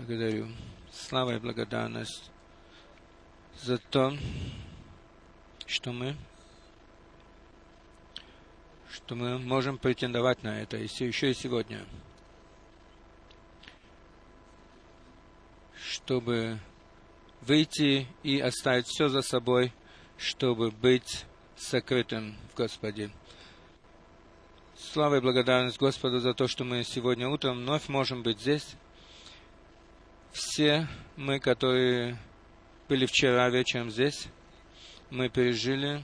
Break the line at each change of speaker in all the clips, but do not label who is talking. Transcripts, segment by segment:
Благодарю. Слава и благодарность за то, что мы что мы можем претендовать на это еще и сегодня. Чтобы выйти и оставить все за собой, чтобы быть сокрытым в Господе. Слава и благодарность Господу за то, что мы сегодня утром вновь можем быть здесь. Все мы, которые были вчера вечером здесь, мы пережили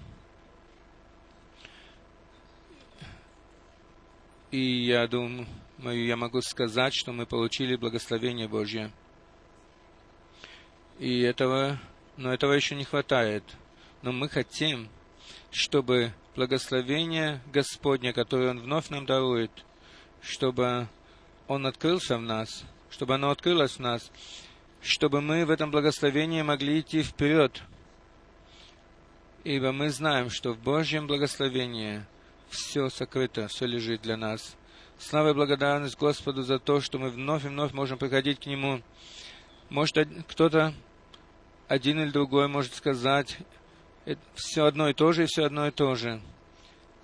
И я думаю, я могу сказать, что мы получили благословение Божье. И этого, но этого еще не хватает. Но мы хотим, чтобы благословение Господне, которое Он вновь нам дарует, чтобы Он открылся в нас, чтобы оно открылось в нас, чтобы мы в этом благословении могли идти вперед. Ибо мы знаем, что в Божьем благословении – все сокрыто, все лежит для нас. Слава и благодарность Господу за то, что мы вновь и вновь можем приходить к Нему. Может, кто-то, один или другой, может сказать, все одно и то же, и все одно и то же.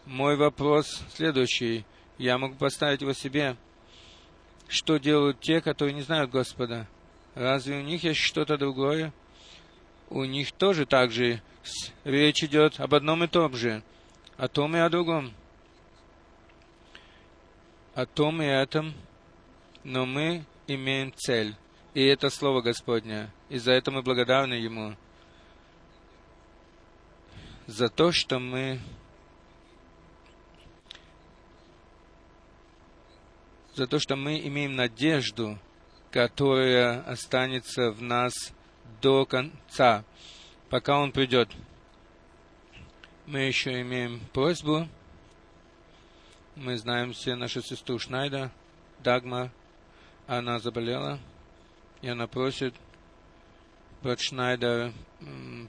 Мой вопрос следующий. Я могу поставить его себе. Что делают те, которые не знают Господа? Разве у них есть что-то другое? У них тоже так же речь идет об одном и том же о том и о другом. О том и этом, но мы имеем цель. И это Слово Господне. И за это мы благодарны Ему. За то, что мы за то, что мы имеем надежду, которая останется в нас до конца, пока Он придет мы еще имеем просьбу. Мы знаем все нашу сестру Шнайда, Дагма. Она заболела, и она просит. Брат Шнайдер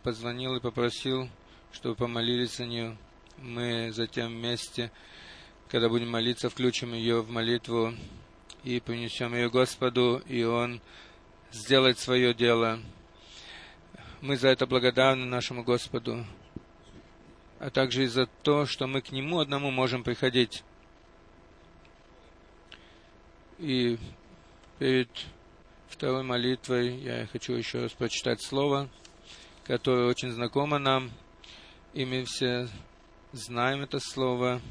позвонил и попросил, чтобы помолились за нее. Мы затем вместе, когда будем молиться, включим ее в молитву и принесем ее Господу, и Он сделает свое дело. Мы за это благодарны нашему Господу а также и за то, что мы к Нему одному можем приходить. И перед второй молитвой я хочу еще раз прочитать слово, которое очень знакомо нам, и мы все знаем это слово.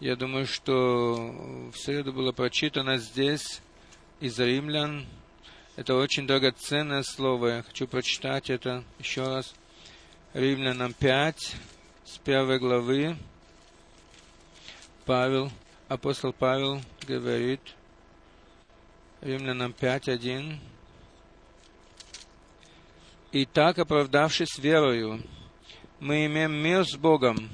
Я думаю, что в среду было прочитано здесь из римлян. Это очень драгоценное слово. Я хочу прочитать это еще раз. Римлянам 5, с первой главы, Павел, апостол Павел говорит, Римлянам 5, 1, «Итак, оправдавшись верою, мы имеем мир с Богом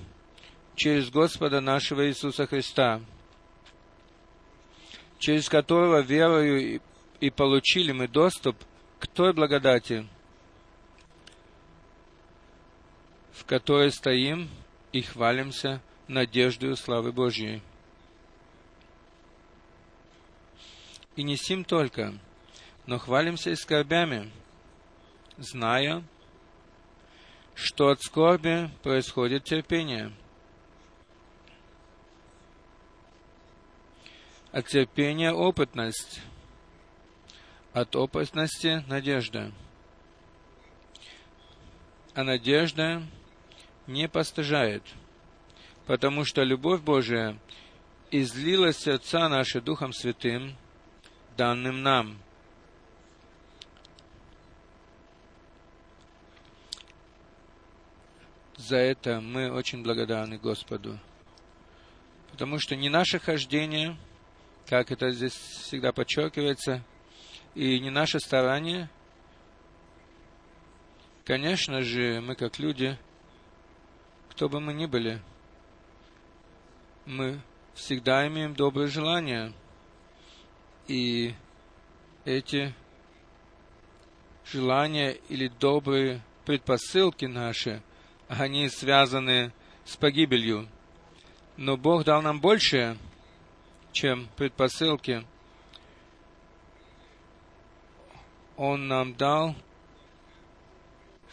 через Господа нашего Иисуса Христа, через которого верою и получили мы доступ к той благодати, в которой стоим и хвалимся надеждою славы Божьей. И не сим только, но хвалимся и скорбями, зная, что от скорби происходит терпение, от терпения опытность, от опытности надежда, а надежда не постыжает, потому что любовь Божия излилась сердца наши Духом Святым, данным нам. За это мы очень благодарны Господу. Потому что не наше хождение, как это здесь всегда подчеркивается, и не наше старание, конечно же, мы как люди – кто бы мы ни были, мы всегда имеем добрые желания. И эти желания или добрые предпосылки наши, они связаны с погибелью. Но Бог дал нам больше, чем предпосылки. Он нам дал,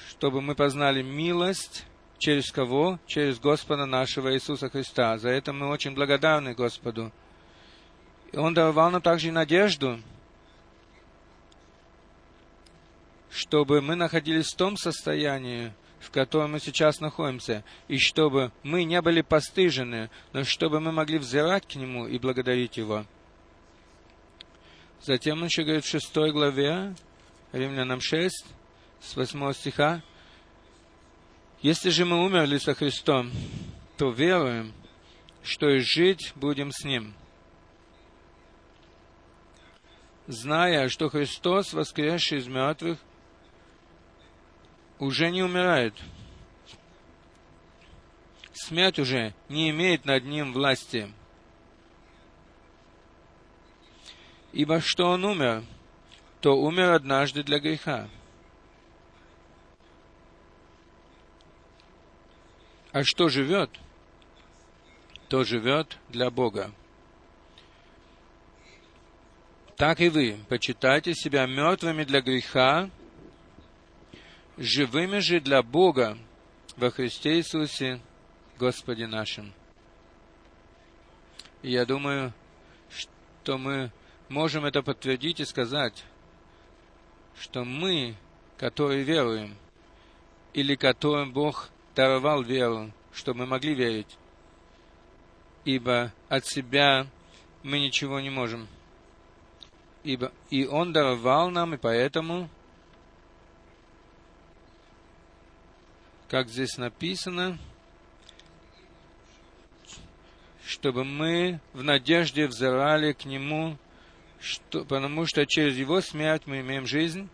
чтобы мы познали милость через кого? Через Господа нашего Иисуса Христа. За это мы очень благодарны Господу. И Он даровал нам также и надежду, чтобы мы находились в том состоянии, в котором мы сейчас находимся, и чтобы мы не были постыжены, но чтобы мы могли взирать к Нему и благодарить Его. Затем он еще говорит в шестой главе, Римлянам 6, с 8 стиха, «Если же мы умерли со Христом, то веруем, что и жить будем с Ним, зная, что Христос, воскресший из мертвых, уже не умирает. Смерть уже не имеет над ним власти. Ибо что он умер, то умер однажды для греха. А что живет, то живет для Бога. Так и вы почитайте себя мертвыми для греха, живыми же для Бога во Христе Иисусе, Господе нашим. И я думаю, что мы можем это подтвердить и сказать, что мы, которые веруем, или которым Бог даровал веру, чтобы мы могли верить, ибо от себя мы ничего не можем. Ибо и Он даровал нам, и поэтому как здесь написано, чтобы мы в надежде взирали к Нему, что, потому что через Его смерть мы имеем жизнь.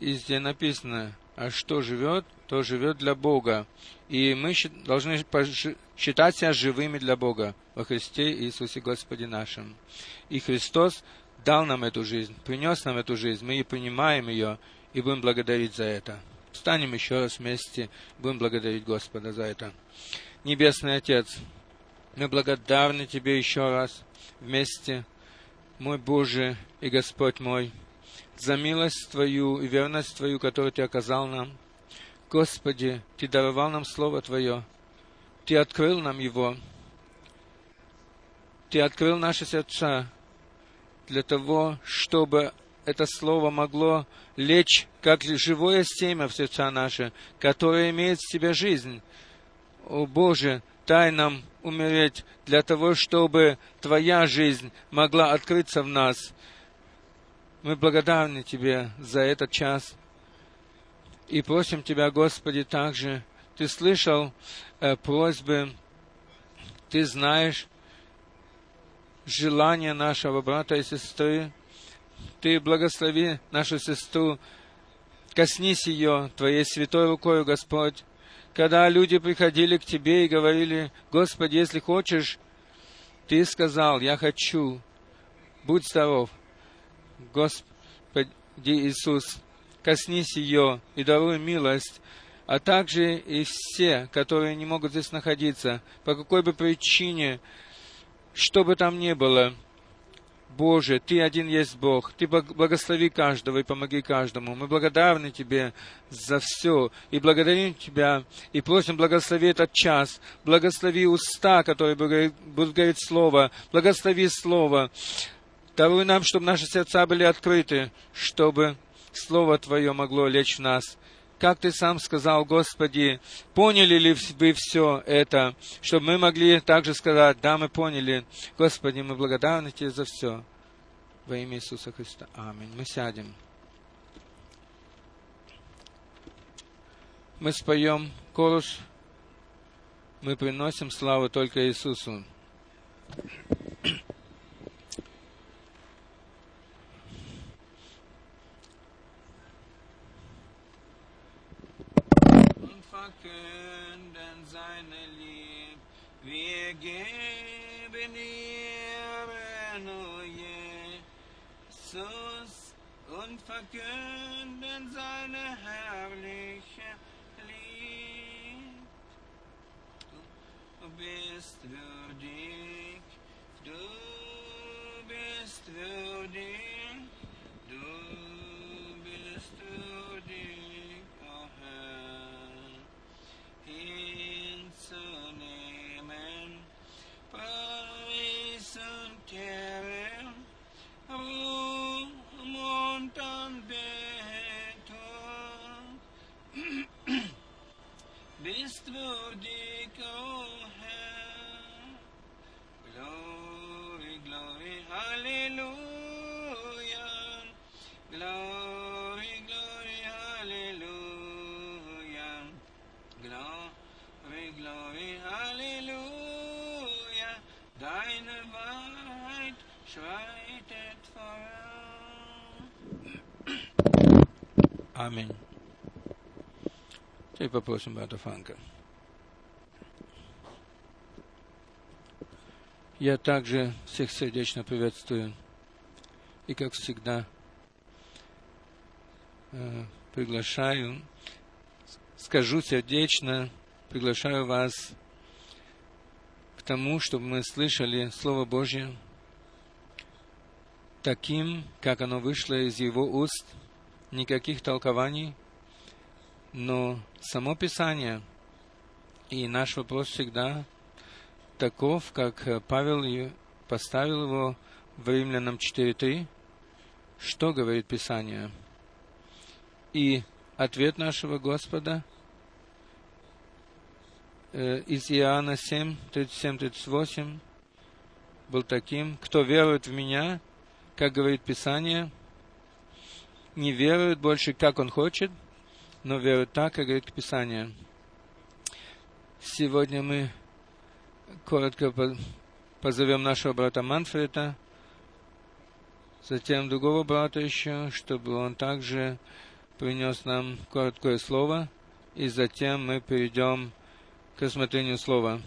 И здесь написано, а что живет, то живет для Бога. И мы должны считать себя живыми для Бога во Христе Иисусе Господе нашим. И Христос дал нам эту жизнь, принес нам эту жизнь, мы и принимаем ее и будем благодарить за это. Встанем еще раз вместе, будем благодарить Господа за это. Небесный Отец, мы благодарны Тебе еще раз вместе, мой Боже и Господь мой, за милость Твою и верность Твою, которую Ты оказал нам. Господи, Ты даровал нам Слово Твое, Ты открыл нам его, Ты открыл наши сердца, для того, чтобы это слово могло лечь как живое семя в сердца наши, которое имеет в себе жизнь. О Боже, дай нам умереть для того, чтобы Твоя жизнь могла открыться в нас. Мы благодарны Тебе за этот час. И просим Тебя, Господи, также, Ты слышал э, просьбы, Ты знаешь, желания нашего брата и сестры. Ты благослови нашу сестру, коснись ее Твоей святой рукой, Господь. Когда люди приходили к Тебе и говорили, Господи, если хочешь, Ты сказал, я хочу, будь здоров. Господи Иисус, коснись ее и даруй милость, а также и все, которые не могут здесь находиться, по какой бы причине что бы там ни было, Боже, Ты один есть Бог. Ты благослови каждого и помоги каждому. Мы благодарны Тебе за все и благодарим Тебя и просим благослови этот час. Благослови уста, которые будут говорить Слово. Благослови Слово. Даруй нам, чтобы наши сердца были открыты, чтобы Слово Твое могло лечь в нас как Ты сам сказал, Господи, поняли ли вы все это, чтобы мы могли также сказать, да, мы поняли. Господи, мы благодарны Тебе за все. Во имя Иисуса Христа. Аминь. Мы сядем. Мы споем корус. Мы приносим славу только Иисусу. Wir geben Ehre nur Jesus und verkünden seine herrliche Lieb. Du bist würdig, du bist würdig, Аминь. Теперь попросим брата Франка. Я также всех сердечно приветствую. И, как всегда, э, приглашаю, скажу сердечно, приглашаю вас к тому, чтобы мы слышали Слово Божье таким, как оно вышло из Его уст, никаких толкований, но само Писание и наш вопрос всегда таков, как Павел и поставил его в Римлянам 4.3, что говорит Писание. И ответ нашего Господа э, из Иоанна 7, 37-38 был таким, кто верует в Меня, как говорит Писание, не верует больше, как он хочет, но верует так, как говорит Писание. Сегодня мы коротко позовем нашего брата Манфреда, затем другого брата еще, чтобы он также принес нам короткое слово, и затем мы перейдем к рассмотрению слова.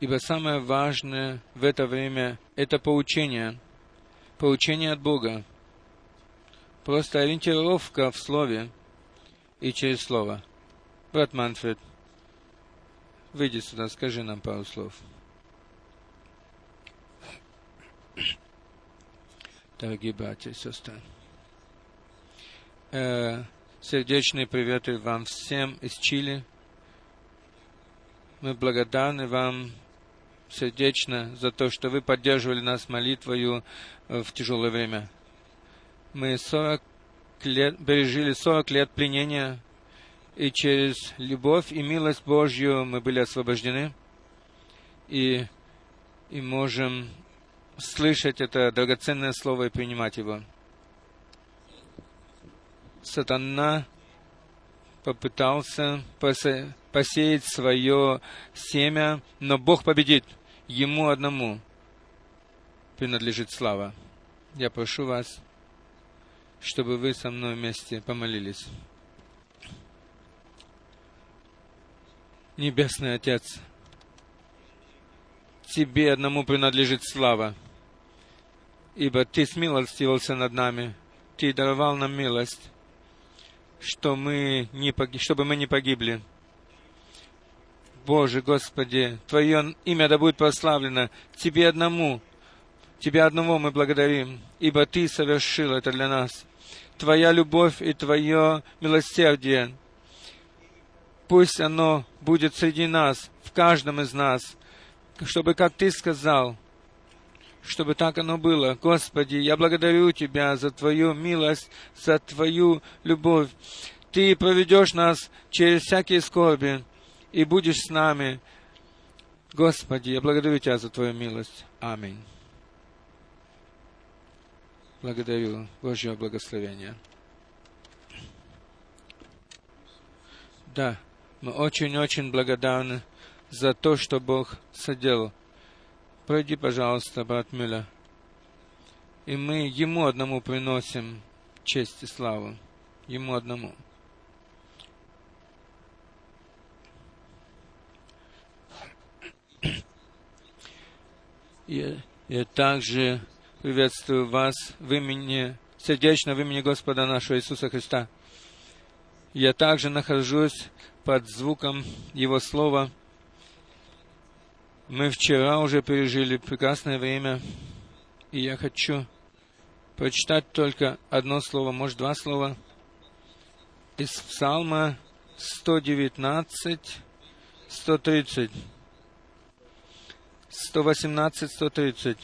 Ибо самое важное в это время – это поучение, поучение от Бога, просто ориентировка в слове и через слово. Брат Манфред – Выйди сюда, скажи нам пару слов. Дорогие братья и сестры, э, сердечные приветы вам всем из Чили. Мы благодарны вам сердечно за то, что вы поддерживали нас молитвою в тяжелое время. Мы 40 лет, пережили 40 лет пленения и через любовь и милость Божью мы были освобождены, и, и можем слышать это драгоценное слово и принимать его. Сатана попытался посеять свое семя, но Бог победит. Ему одному принадлежит слава. Я прошу вас, чтобы вы со мной вместе помолились. Небесный Отец, Тебе одному принадлежит слава, ибо Ты смилостивился над нами, Ты даровал нам милость, что мы не погиб... чтобы мы не погибли. Боже, Господи, Твое имя да будет прославлено Тебе одному, Тебя одного мы благодарим, ибо Ты совершил это для нас. Твоя любовь и Твое милосердие пусть оно будет среди нас, в каждом из нас, чтобы, как Ты сказал, чтобы так оно было. Господи, я благодарю Тебя за Твою милость, за Твою любовь. Ты проведешь нас через всякие скорби и будешь с нами. Господи, я благодарю Тебя за Твою милость. Аминь. Благодарю Божьего благословения. Да. Мы очень-очень благодарны за то, что Бог соделал. Пройди, пожалуйста, брат Мюля. И мы Ему одному приносим честь и славу. Ему одному. Я, я также приветствую вас в имени, сердечно в имени Господа нашего Иисуса Христа. Я также нахожусь под звуком Его Слова Мы вчера уже пережили прекрасное время, и я хочу прочитать только одно слово, может, два слова из Псалма 119, 130, 118, 130.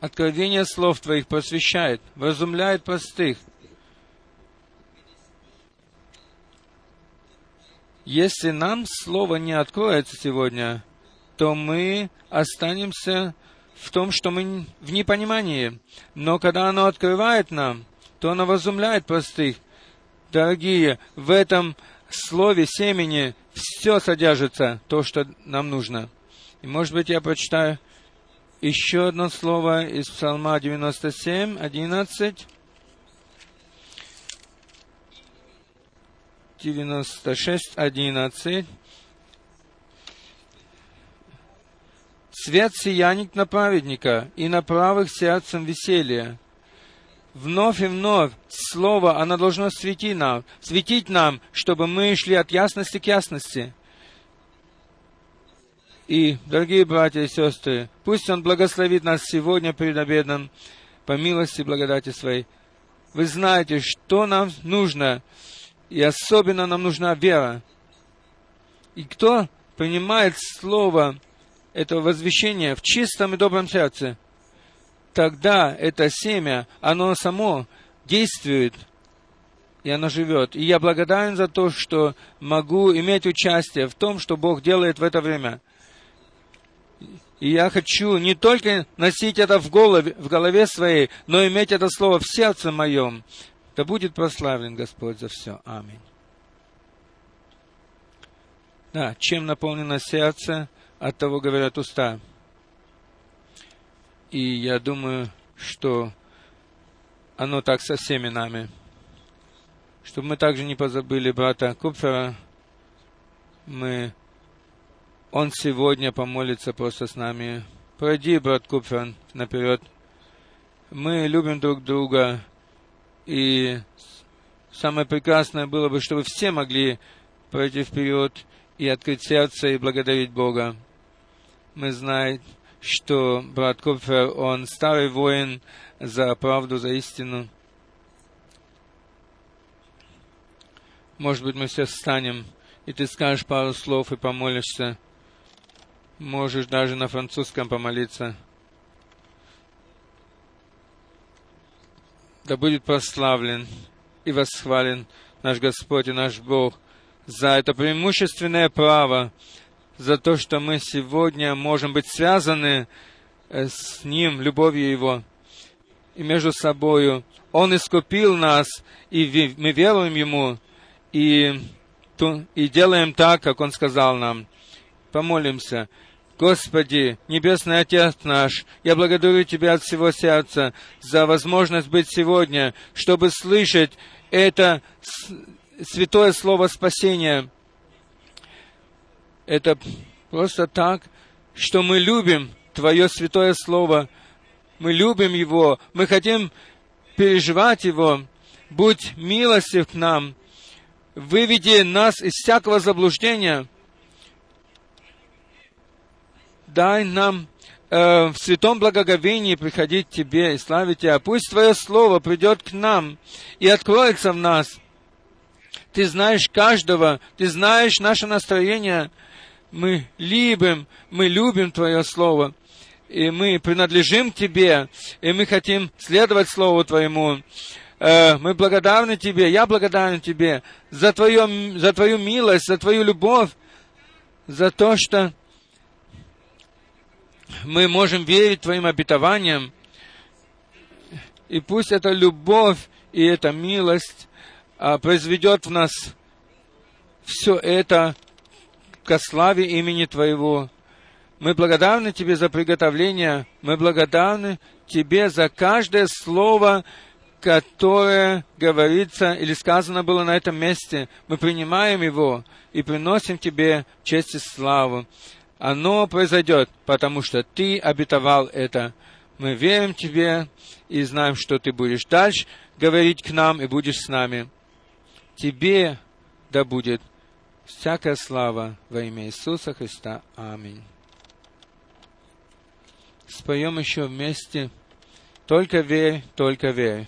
Откровение слов Твоих просвещает, вразумляет простых. Если нам Слово не откроется сегодня, то мы останемся в том, что мы в непонимании. Но когда оно открывает нам, то оно возумляет простых. Дорогие, в этом слове семени все содержится, то, что нам нужно. И, может быть, я прочитаю еще одно слово из Псалма 97, 11. 96, 11. Свет сиянит на праведника, и на правых сердцем веселье. Вновь и вновь Слово, оно должно светить нам, светить нам, чтобы мы шли от ясности к ясности. И, дорогие братья и сестры, пусть Он благословит нас сегодня перед обедом по милости и благодати Своей. Вы знаете, что нам нужно, и особенно нам нужна вера. И кто принимает Слово этого возвещения в чистом и добром сердце, тогда это семя, оно само действует, и оно живет. И я благодарен за то, что могу иметь участие в том, что Бог делает в это время. И я хочу не только носить это в голове, в голове своей, но иметь это слово в сердце моем. Да будет прославлен Господь за все. Аминь. Да, чем наполнено сердце, от того говорят уста. И я думаю, что оно так со всеми нами. Чтобы мы также не позабыли брата Купфера, мы... Он сегодня помолится просто с нами. Пройди, брат Купфер, наперед. Мы любим друг друга, и самое прекрасное было бы, чтобы все могли пройти вперед и открыть сердце и благодарить Бога мы знаем, что брат Копфер, он старый воин за правду, за истину. Может быть, мы все встанем, и ты скажешь пару слов и помолишься. Можешь даже на французском помолиться. Да будет прославлен и восхвален наш Господь и наш Бог за это преимущественное право за то, что мы сегодня можем быть связаны э, с Ним, любовью Его, и между собою. Он искупил нас, и мы веруем Ему, и, и делаем так, как Он сказал нам. Помолимся. Господи, Небесный Отец наш, я благодарю Тебя от всего сердца за возможность быть сегодня, чтобы слышать это святое слово спасения, это просто так, что мы любим Твое святое Слово, мы любим его, мы хотим переживать его. Будь милостив к нам, выведи нас из всякого заблуждения. Дай нам э, в святом благоговении приходить к Тебе и славить Тебя. Пусть Твое Слово придет к нам и откроется в нас. Ты знаешь каждого, Ты знаешь наше настроение, мы любим, мы любим Твое Слово, и мы принадлежим Тебе, и мы хотим следовать Слову Твоему. Э, мы благодарны Тебе, я благодарен Тебе за Твою, за Твою милость, за Твою любовь, за то, что мы можем верить Твоим обетованиям. И пусть эта любовь и эта милость а, произведет в нас все это ко славе имени Твоего. Мы благодарны Тебе за приготовление, мы благодарны Тебе за каждое слово, которое говорится или сказано было на этом месте. Мы принимаем его и приносим Тебе честь и славу. Оно произойдет, потому что Ты обетовал это. Мы верим Тебе и знаем, что Ты будешь дальше говорить к нам и будешь с нами. Тебе да будет всякая слава во имя Иисуса Христа. Аминь. споем еще вместе. Только верь, только верь.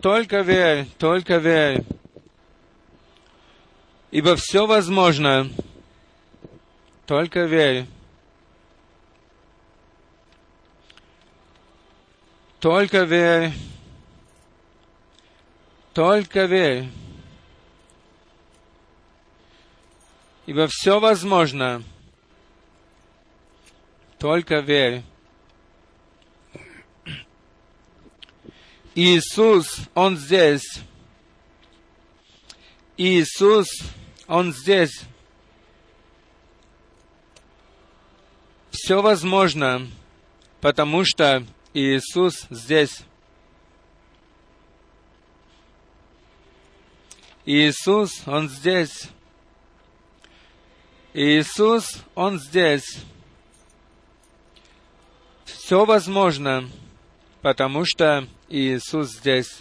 Только верь, только верь. Ибо все возможно. Только верь. Только верь. Только верь. Ибо все возможно. Только верь. Иисус, Он здесь. Иисус, Он здесь. Все возможно, потому что Иисус здесь. Иисус, Он здесь. Иисус, Он здесь. Все возможно, потому что Иисус здесь.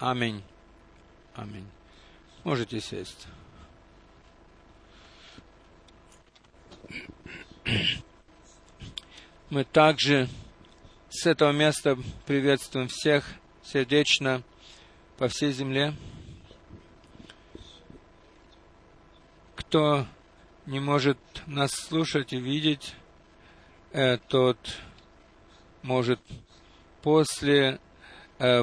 Аминь. Аминь. Можете сесть. Мы также с этого места приветствуем всех сердечно по всей земле. Кто не может нас слушать и видеть, э, тот может после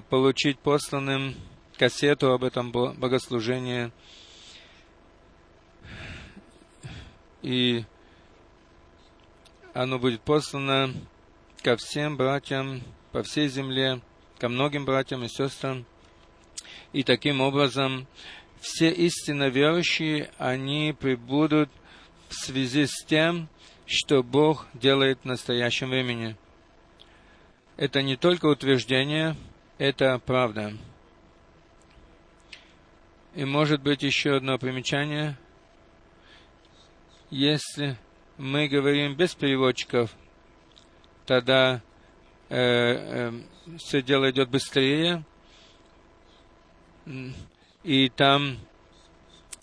получить посланным кассету об этом богослужении и оно будет послано ко всем братьям по всей земле, ко многим братьям и сестрам. И таким образом все истинно верующие, они прибудут в связи с тем, что Бог делает в настоящем времени. Это не только утверждение, это правда. И может быть еще одно примечание. Если мы говорим без переводчиков, тогда э, э, все дело идет быстрее, и там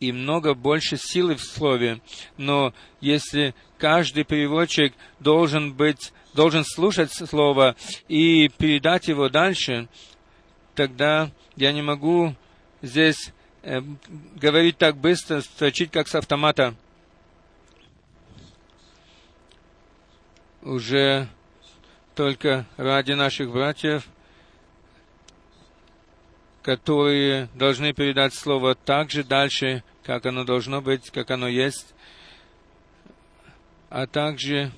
и много больше силы в слове. Но если каждый переводчик должен быть, должен слушать слово и передать его дальше, тогда я не могу здесь э, говорить так быстро, строчить как с автомата. уже только ради наших братьев, которые должны передать Слово так же дальше, как оно должно быть, как оно есть, а также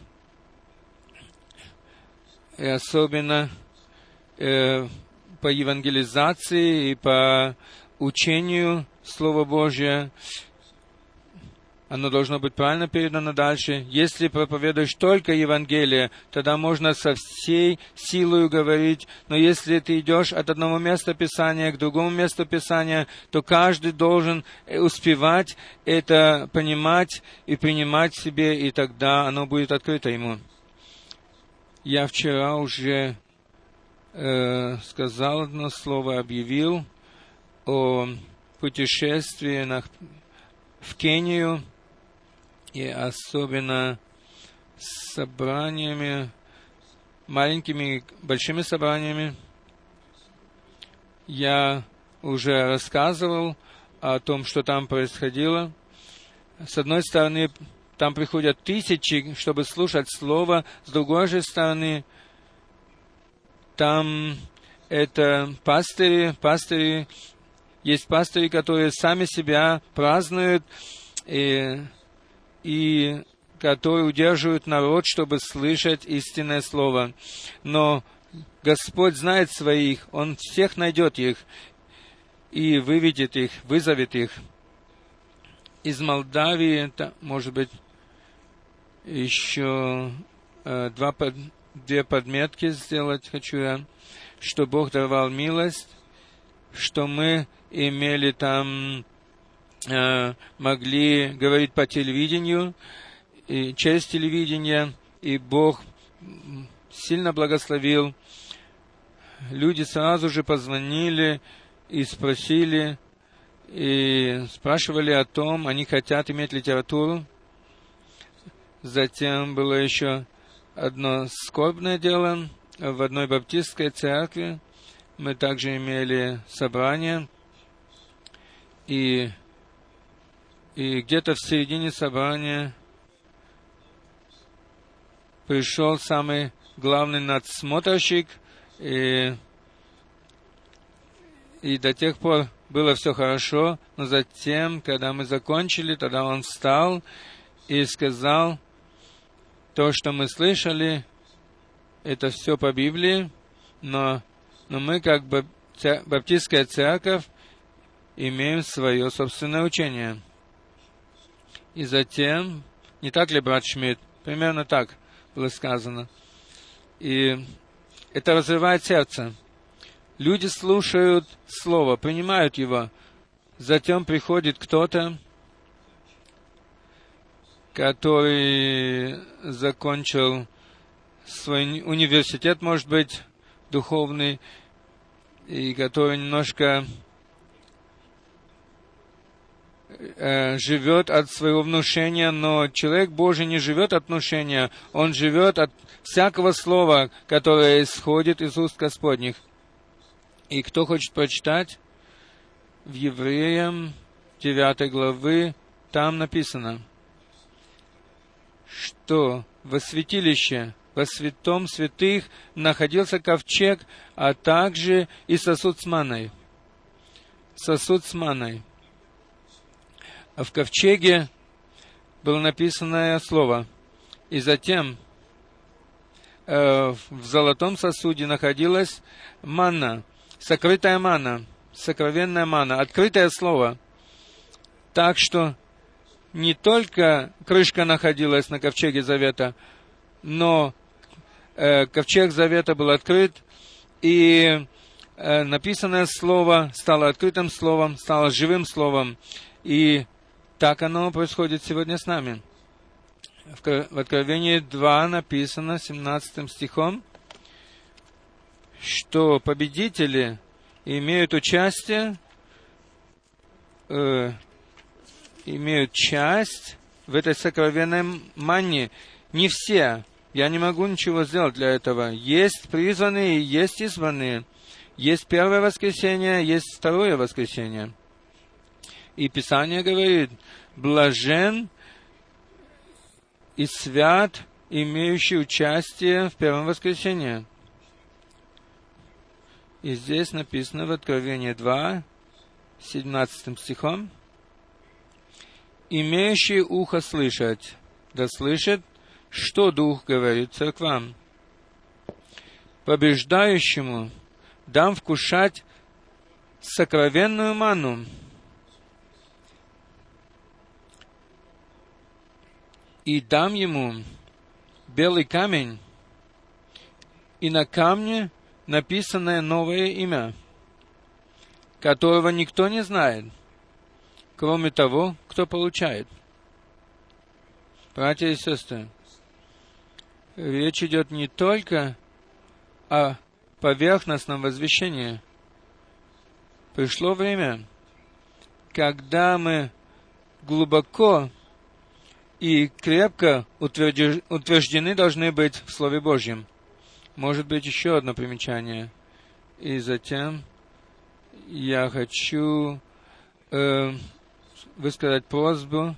и особенно э, по евангелизации и по учению Слова Божия, оно должно быть правильно передано дальше. Если проповедуешь только Евангелие, тогда можно со всей силой говорить, но если ты идешь от одного места Писания к другому месту Писания, то каждый должен успевать это понимать и принимать себе, и тогда оно будет открыто ему. Я вчера уже э, сказал одно слово, объявил о путешествии на, в Кению, и особенно с собраниями, маленькими, большими собраниями. Я уже рассказывал о том, что там происходило. С одной стороны, там приходят тысячи, чтобы слушать Слово. С другой же стороны, там это пастыри, пастыри, есть пастыри, которые сами себя празднуют, и и которые удерживают народ, чтобы слышать истинное слово. Но Господь знает своих, Он всех найдет их и выведет их, вызовет их. Из Молдавии, это, может быть, еще э, два, две подметки сделать хочу я, что Бог давал милость, что мы имели там могли говорить по телевидению, и через телевидение, и Бог сильно благословил люди сразу же позвонили и спросили, и спрашивали о том, они хотят иметь литературу. Затем было еще одно скорбное дело в одной баптистской церкви. Мы также имели собрание, и, и где-то в середине собрания пришел самый главный надсмотрщик, и, и до тех пор было все хорошо, но затем, когда мы закончили, тогда он встал и сказал, то, что мы слышали, это все по Библии, но, но мы, как баптистская церковь, имеем свое собственное учение. И затем, не так ли, брат Шмидт? Примерно так было сказано. И это разрывает сердце. Люди слушают Слово, принимают его. Затем приходит кто-то, который закончил свой университет, может быть, духовный, и который немножко э, живет от своего внушения, но человек Божий не живет от внушения, он живет от всякого слова, которое исходит из уст Господних. И кто хочет прочитать, в Евреям 9 главы, там написано – что во святилище, во святом святых находился ковчег, а также и сосуд с маной. Сосуд с маной. А в ковчеге было написано слово. И затем э, в золотом сосуде находилась манна, сокрытая манна, сокровенная манна, открытое слово. Так что не только крышка находилась на ковчеге завета, но э, ковчег завета был открыт, и э, написанное слово стало открытым словом, стало живым словом. И так оно происходит сегодня с нами. В, Откровении 2 написано 17 стихом, что победители имеют участие э, имеют часть в этой сокровенной манне. Не все. Я не могу ничего сделать для этого. Есть призванные, есть избранные. Есть первое воскресенье, есть второе воскресенье. И Писание говорит, блажен и свят, имеющий участие в первом воскресенье. И здесь написано в Откровении 2, 17 стихом, имеющий ухо слышать, да слышит, что Дух говорит церквам. Побеждающему дам вкушать сокровенную ману, и дам ему белый камень, и на камне написанное новое имя, которого никто не знает, кроме того, кто получает. Братья и сестры, речь идет не только о поверхностном возвещении. Пришло время, когда мы глубоко и крепко утверждены должны быть в Слове Божьем. Может быть, еще одно примечание. И затем я хочу э, высказать просьбу.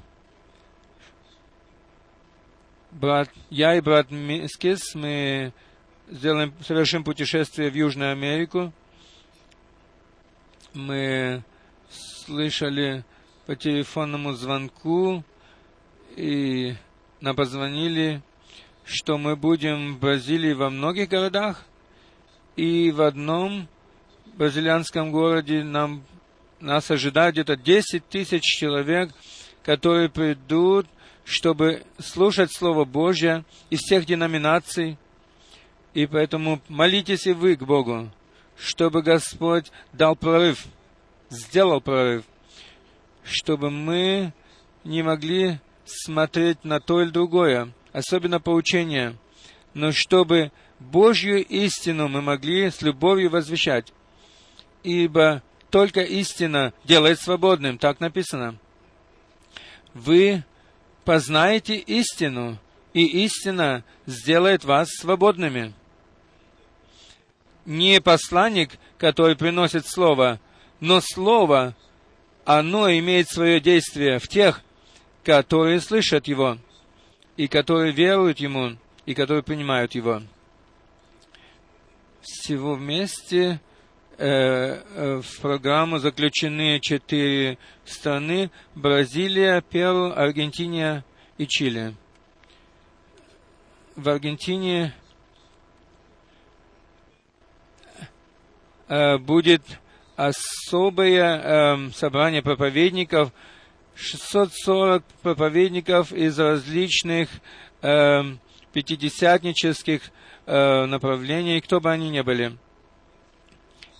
Брат, я и брат Мискис, мы сделаем, совершим путешествие в Южную Америку. Мы слышали по телефонному звонку, и нам позвонили, что мы будем в Бразилии во многих городах, и в одном бразильянском городе нам нас ожидает где-то 10 тысяч человек, которые придут, чтобы слушать Слово Божье из всех деноминаций. И поэтому молитесь и вы к Богу, чтобы Господь дал прорыв, сделал прорыв, чтобы мы не могли смотреть на то или другое, особенно поучение, но чтобы Божью истину мы могли с любовью возвещать, ибо только истина делает свободным, так написано. Вы познаете истину, и истина сделает вас свободными. Не посланник, который приносит слово, но слово, оно имеет свое действие в тех, которые слышат его, и которые веруют ему, и которые принимают его. Всего вместе э, э, в программу заключены четыре страны – Бразилия, Перу, Аргентина и Чили. В Аргентине э, будет особое э, собрание проповедников, 640 проповедников из различных э, пятидесятнических э, направлений, кто бы они ни были.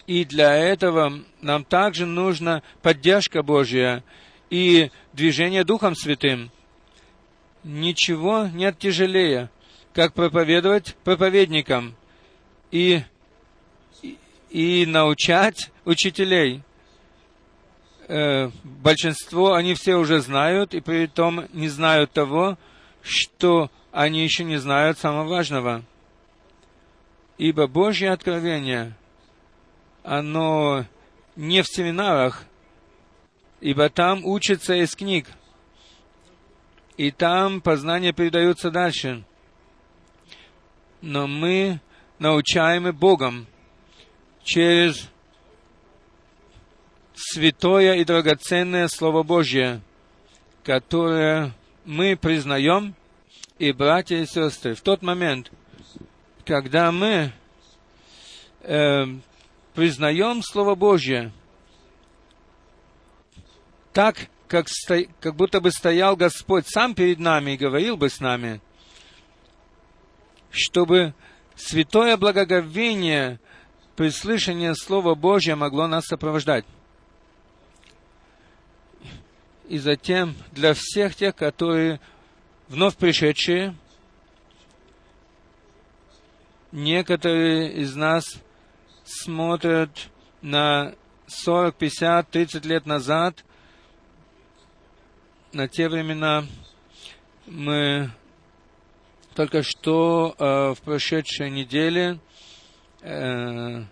И для этого нам также нужна поддержка Божья и движение Духом Святым. Ничего нет тяжелее, как проповедовать проповедникам и, и, и научать учителей. Э, большинство, они все уже знают, и при этом не знают того, что они еще не знают самого важного. Ибо Божье откровение – оно не в семинарах, ибо там учатся из книг, и там познания передаются дальше. Но мы научаемы Богом через святое и драгоценное Слово Божье, которое мы признаем, и братья и сестры, в тот момент, когда мы э, признаем Слово Божье так, как, сто... как будто бы стоял Господь сам перед нами и говорил бы с нами, чтобы святое благоговение при слышании Слова Божьего могло нас сопровождать. И затем для всех тех, которые вновь пришедшие, некоторые из нас – смотрят на 40, 50, 30 лет назад, на те времена, мы только что э, в прошедшей неделе э,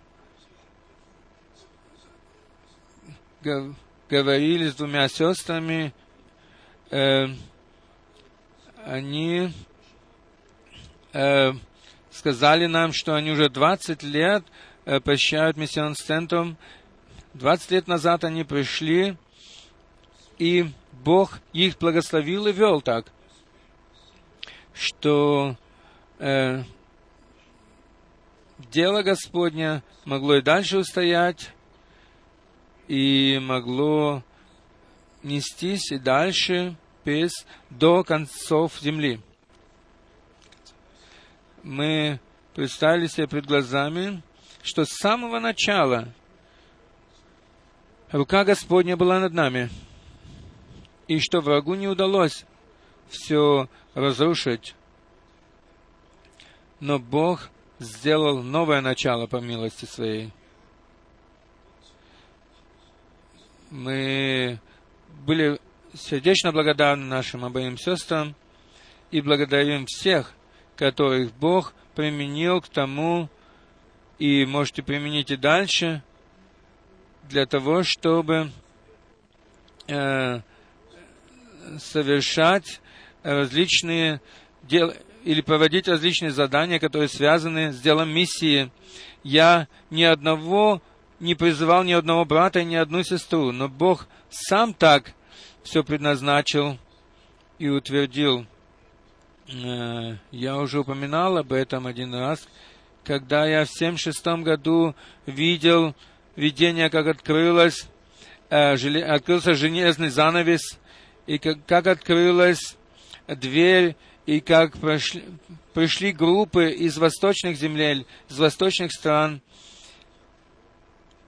говорили с двумя сестрами, э, они э, сказали нам, что они уже 20 лет Э, посещают миссион-центром. 20 лет назад они пришли, и Бог их благословил и вел так, что э, дело Господня могло и дальше устоять, и могло нестись и дальше без, до концов земли. Мы представили себе пред глазами, что с самого начала рука Господня была над нами, и что врагу не удалось все разрушить. Но Бог сделал новое начало по милости своей. Мы были сердечно благодарны нашим обоим сестрам и благодарим всех, которых Бог применил к тому, и можете применить и дальше для того, чтобы э, совершать различные дела или проводить различные задания, которые связаны с делом миссии. Я ни одного не призывал ни одного брата и ни одну сестру, но Бог сам так все предназначил и утвердил. Э, я уже упоминал об этом один раз, когда я в 76 году видел видение, как открылось, э, открылся железный занавес, и как, как открылась дверь, и как прошли, пришли группы из восточных земель, из восточных стран,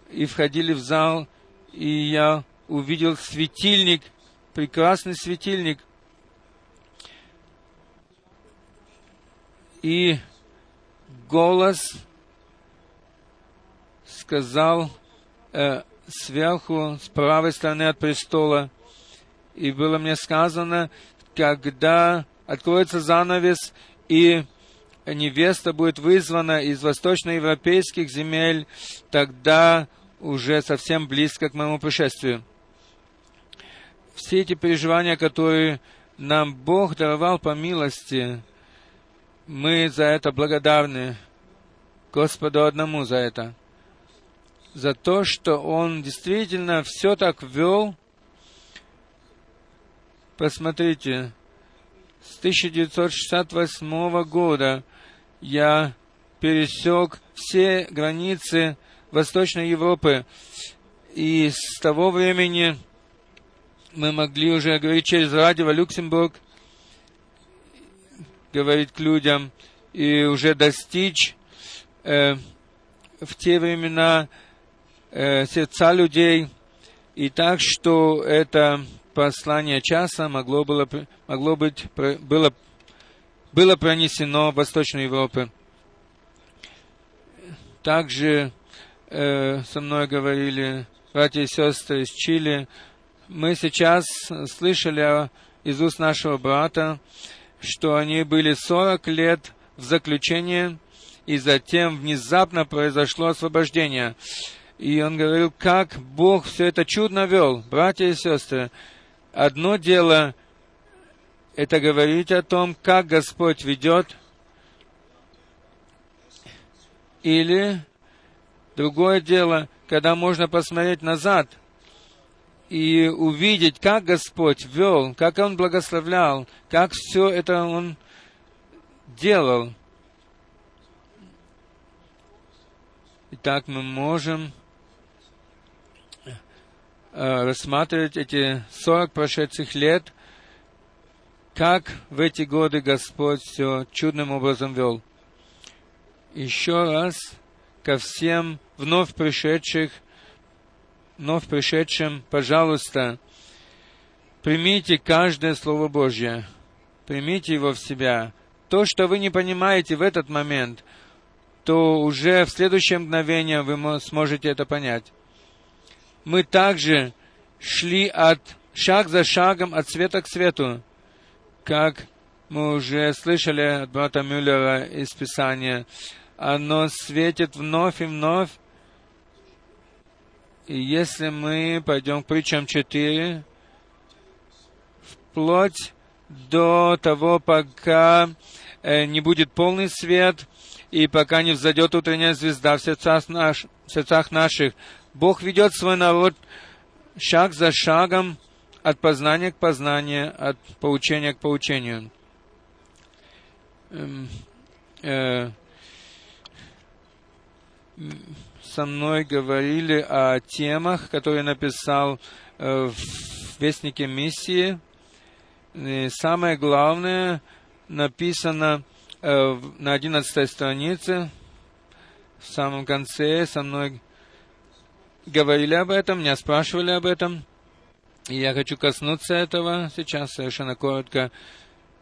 и входили в зал, и я увидел светильник, прекрасный светильник. И голос сказал э, сверху, с правой стороны от престола, и было мне сказано, когда откроется занавес, и невеста будет вызвана из восточноевропейских земель, тогда уже совсем близко к моему пришествию. Все эти переживания, которые нам Бог даровал по милости, мы за это благодарны Господу одному за это. За то, что Он действительно все так вел. Посмотрите, с 1968 года я пересек все границы Восточной Европы. И с того времени мы могли уже говорить через радио Люксембург, говорить к людям и уже достичь э, в те времена э, сердца людей. И так, что это послание часа могло, было, могло быть, было, было пронесено в Восточной Европе. Также э, со мной говорили братья и сестры из Чили. Мы сейчас слышали из уст нашего брата, что они были 40 лет в заключении, и затем внезапно произошло освобождение. И он говорил, как Бог все это чудно вел. Братья и сестры, одно дело это говорить о том, как Господь ведет, или другое дело, когда можно посмотреть назад и увидеть, как Господь вел, как Он благословлял, как все это Он делал. Итак, мы можем э, рассматривать эти 40 прошедших лет, как в эти годы Господь все чудным образом вел. Еще раз ко всем вновь пришедших – вновь пришедшим, пожалуйста, примите каждое Слово Божье, примите его в себя. То, что вы не понимаете в этот момент, то уже в следующее мгновение вы сможете это понять. Мы также шли от шаг за шагом от света к свету, как мы уже слышали от брата Мюллера из Писания. Оно светит вновь и вновь, и если мы пойдем к притчам 4, вплоть до того, пока э, не будет полный свет, и пока не взойдет утренняя звезда в сердцах, наш, в сердцах наших, Бог ведет свой народ шаг за шагом от познания к познанию, от поучения к поучению. Эм, э, со мной говорили о темах, которые написал э, в Вестнике миссии. И самое главное написано э, на одиннадцатой странице, в самом конце со мной говорили об этом, меня спрашивали об этом. И я хочу коснуться этого сейчас совершенно коротко.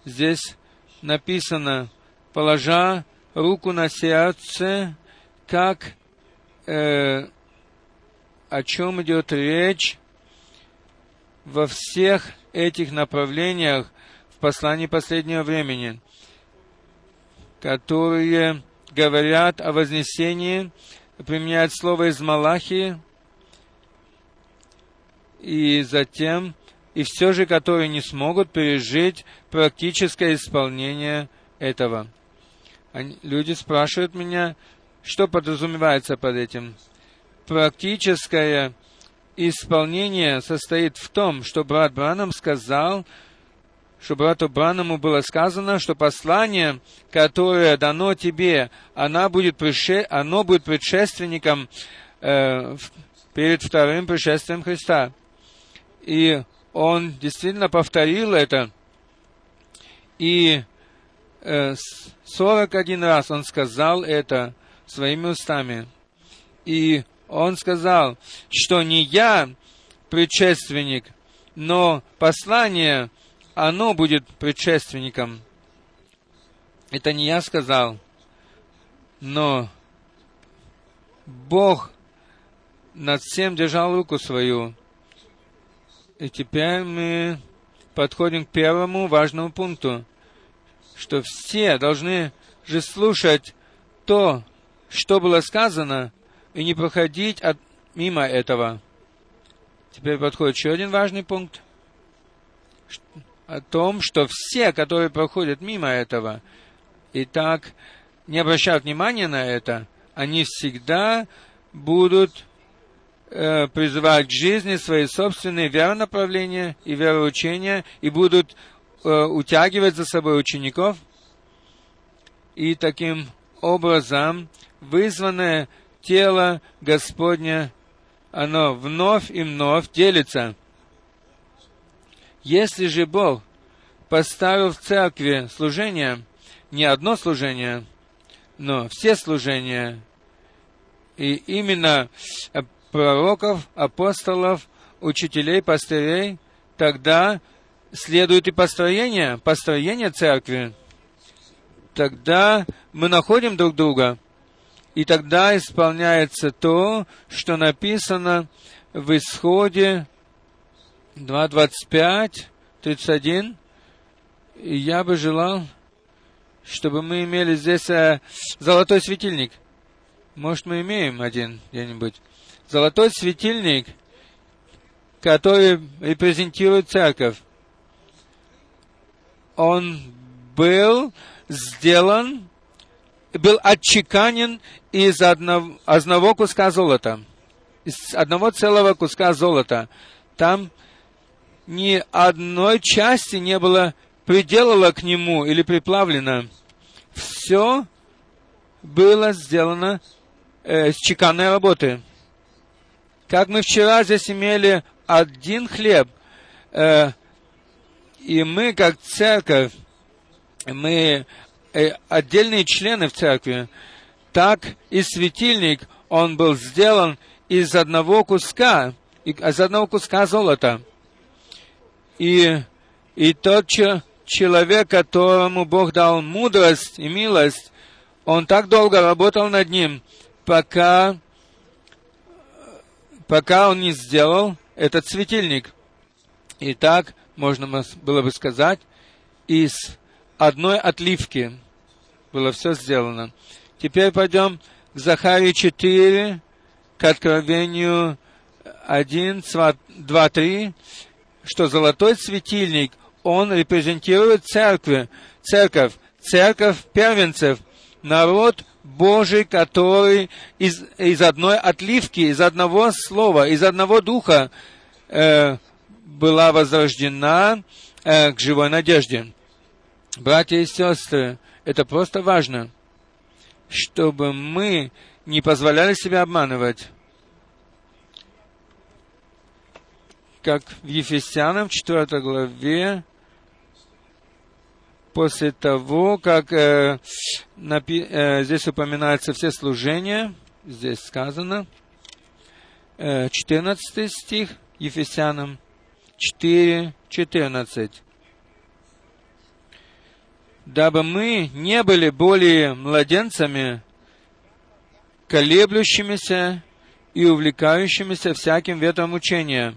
Здесь написано, положа руку на сердце, как э, о чем идет речь во всех этих направлениях в послании последнего времени, которые говорят о вознесении, применяют слово из Малахии, и затем, и все же, которые не смогут пережить практическое исполнение этого. Они, люди спрашивают меня, что подразумевается под этим? Практическое исполнение состоит в том, что брат Бранам сказал, что брату Бранаму было сказано, что послание, которое дано тебе, оно будет, предше... оно будет предшественником э, перед вторым пришествием Христа. И он действительно повторил это. И э, 41 раз он сказал это – своими устами. И он сказал, что не я предшественник, но послание, оно будет предшественником. Это не я сказал. Но Бог над всем держал руку свою. И теперь мы подходим к первому важному пункту, что все должны же слушать то, что было сказано, и не проходить от, мимо этого. Теперь подходит еще один важный пункт о том, что все, которые проходят мимо этого, и так не обращают внимания на это, они всегда будут э, призывать к жизни свои собственные веронаправления и вероучения и будут э, утягивать за собой учеников. И таким образом вызванное тело Господня, оно вновь и вновь делится – если же Бог поставил в церкви служение, не одно служение, но все служения, и именно пророков, апостолов, учителей, пастырей, тогда следует и построение, построение церкви. Тогда мы находим друг друга, и тогда исполняется то, что написано в исходе 2, 25, 31. И я бы желал, чтобы мы имели здесь э, золотой светильник. Может, мы имеем один где-нибудь. Золотой светильник, который репрезентирует церковь. Он был сделан, был отчеканен из одного, одного куска золота. Из одного целого куска золота. Там ни одной части не было приделано к нему или приплавлено. Все было сделано э, с чеканной работы. Как мы вчера здесь имели один хлеб, э, и мы, как церковь, мы э, отдельные члены в церкви, так и светильник, он был сделан из одного куска, из одного куска золота. И, и тот человек, которому Бог дал мудрость и милость, он так долго работал над ним, пока, пока он не сделал этот светильник. И так, можно было бы сказать, из одной отливки было все сделано. Теперь пойдем к Захарии 4, к Откровению 1, 2, 3 что золотой светильник, он репрезентирует церковь, церковь, церковь первенцев, народ Божий, который из, из одной отливки, из одного слова, из одного духа э, была возрождена э, к живой надежде. Братья и сестры, это просто важно, чтобы мы не позволяли себя обманывать. как в Ефесянам 4 главе, после того, как э, напи- э, здесь упоминаются все служения, здесь сказано, э, 14 стих Ефесянам 4, 14. «Дабы мы не были более младенцами, колеблющимися и увлекающимися всяким ветром учения,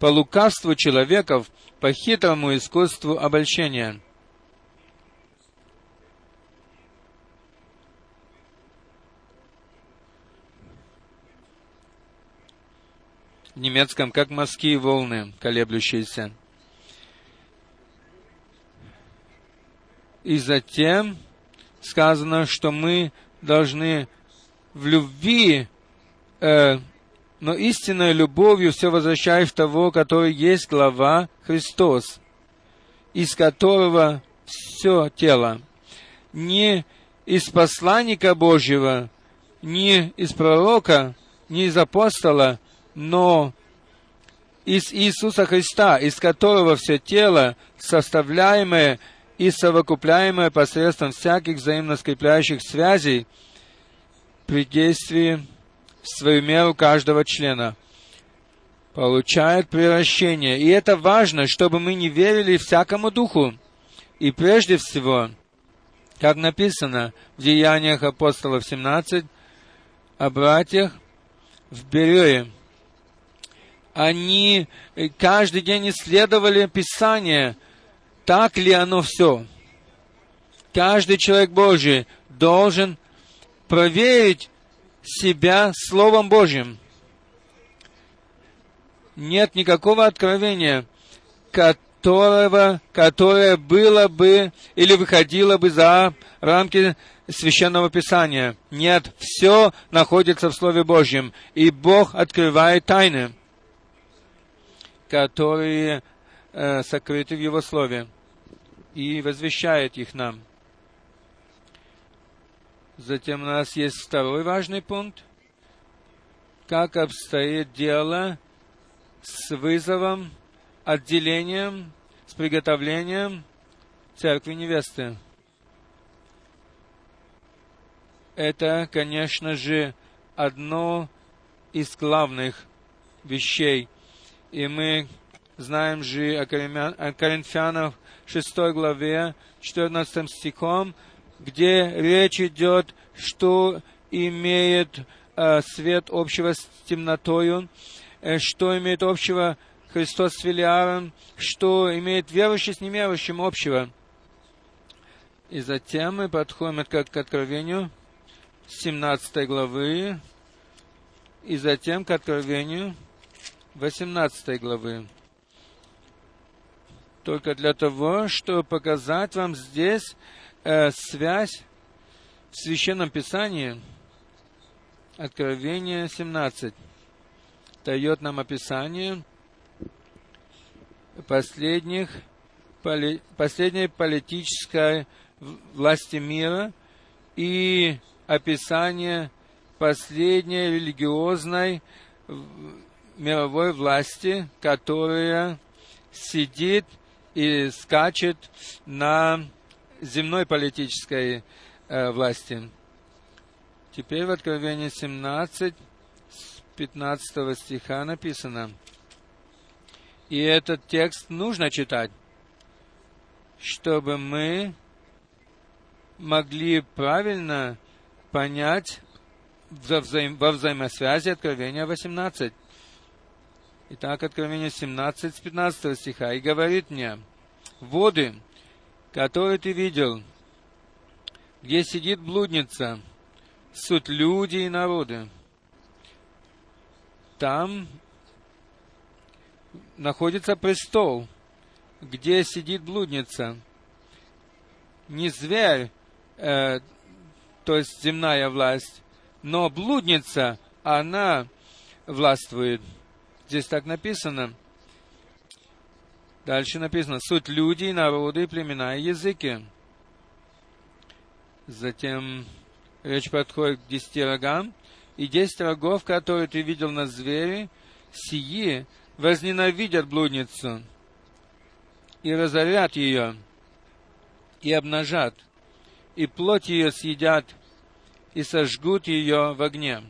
по лукавству человеков, по хитрому искусству обольщения. В немецком, как морские волны, колеблющиеся. И затем сказано, что мы должны в любви э, но истинной любовью все возвращаешь в того, который есть глава Христос, из которого все тело. Не из посланника Божьего, не из пророка, не из апостола, но из Иисуса Христа, из которого все тело, составляемое и совокупляемое посредством всяких взаимно скрепляющих связей, при действии в свою меру каждого члена, получает превращение. И это важно, чтобы мы не верили всякому духу. И прежде всего, Как написано в Деяниях апостолов 17, о братьях в Берее. Они каждый день исследовали Писание, так ли оно все. Каждый человек Божий должен проверить себя Словом Божьим. Нет никакого откровения, которого, которое было бы или выходило бы за рамки Священного Писания. Нет, все находится в Слове Божьем, и Бог открывает тайны, которые сокрыты в Его Слове, и возвещает их нам. Затем у нас есть второй важный пункт. Как обстоит дело с вызовом, отделением, с приготовлением церкви невесты. Это, конечно же, одно из главных вещей. И мы знаем же о Коринфянах 6 главе, 14 стихом, где речь идет, что имеет э, свет общего с темнотою, э, что имеет общего Христос с Велиаром, что имеет верующий с неверующим общего. И затем мы подходим к, к откровению 17 главы, и затем к откровению 18 главы. Только для того, чтобы показать вам здесь э, связь в Священном Писании, Откровение 17 дает нам описание последних, поли, последней политической власти мира и описание последней религиозной мировой власти, которая сидит и скачет на земной политической э, власти. Теперь в Откровении 17, с 15 стиха написано, и этот текст нужно читать, чтобы мы могли правильно понять во, взаим, во взаимосвязи Откровения 18. Итак, Откровение 17 с 15 стиха. «И говорит мне, воды, которые ты видел, где сидит блудница, суть люди и народы. Там находится престол, где сидит блудница. Не зверь, э, то есть земная власть, но блудница, она властвует. Здесь так написано. Дальше написано, суть люди, народы, племена и языки. Затем речь подходит к десяти рогам. И десять рогов, которые ты видел на звере, сии возненавидят блудницу и разорят ее, и обнажат, и плоть ее съедят, и сожгут ее в огне.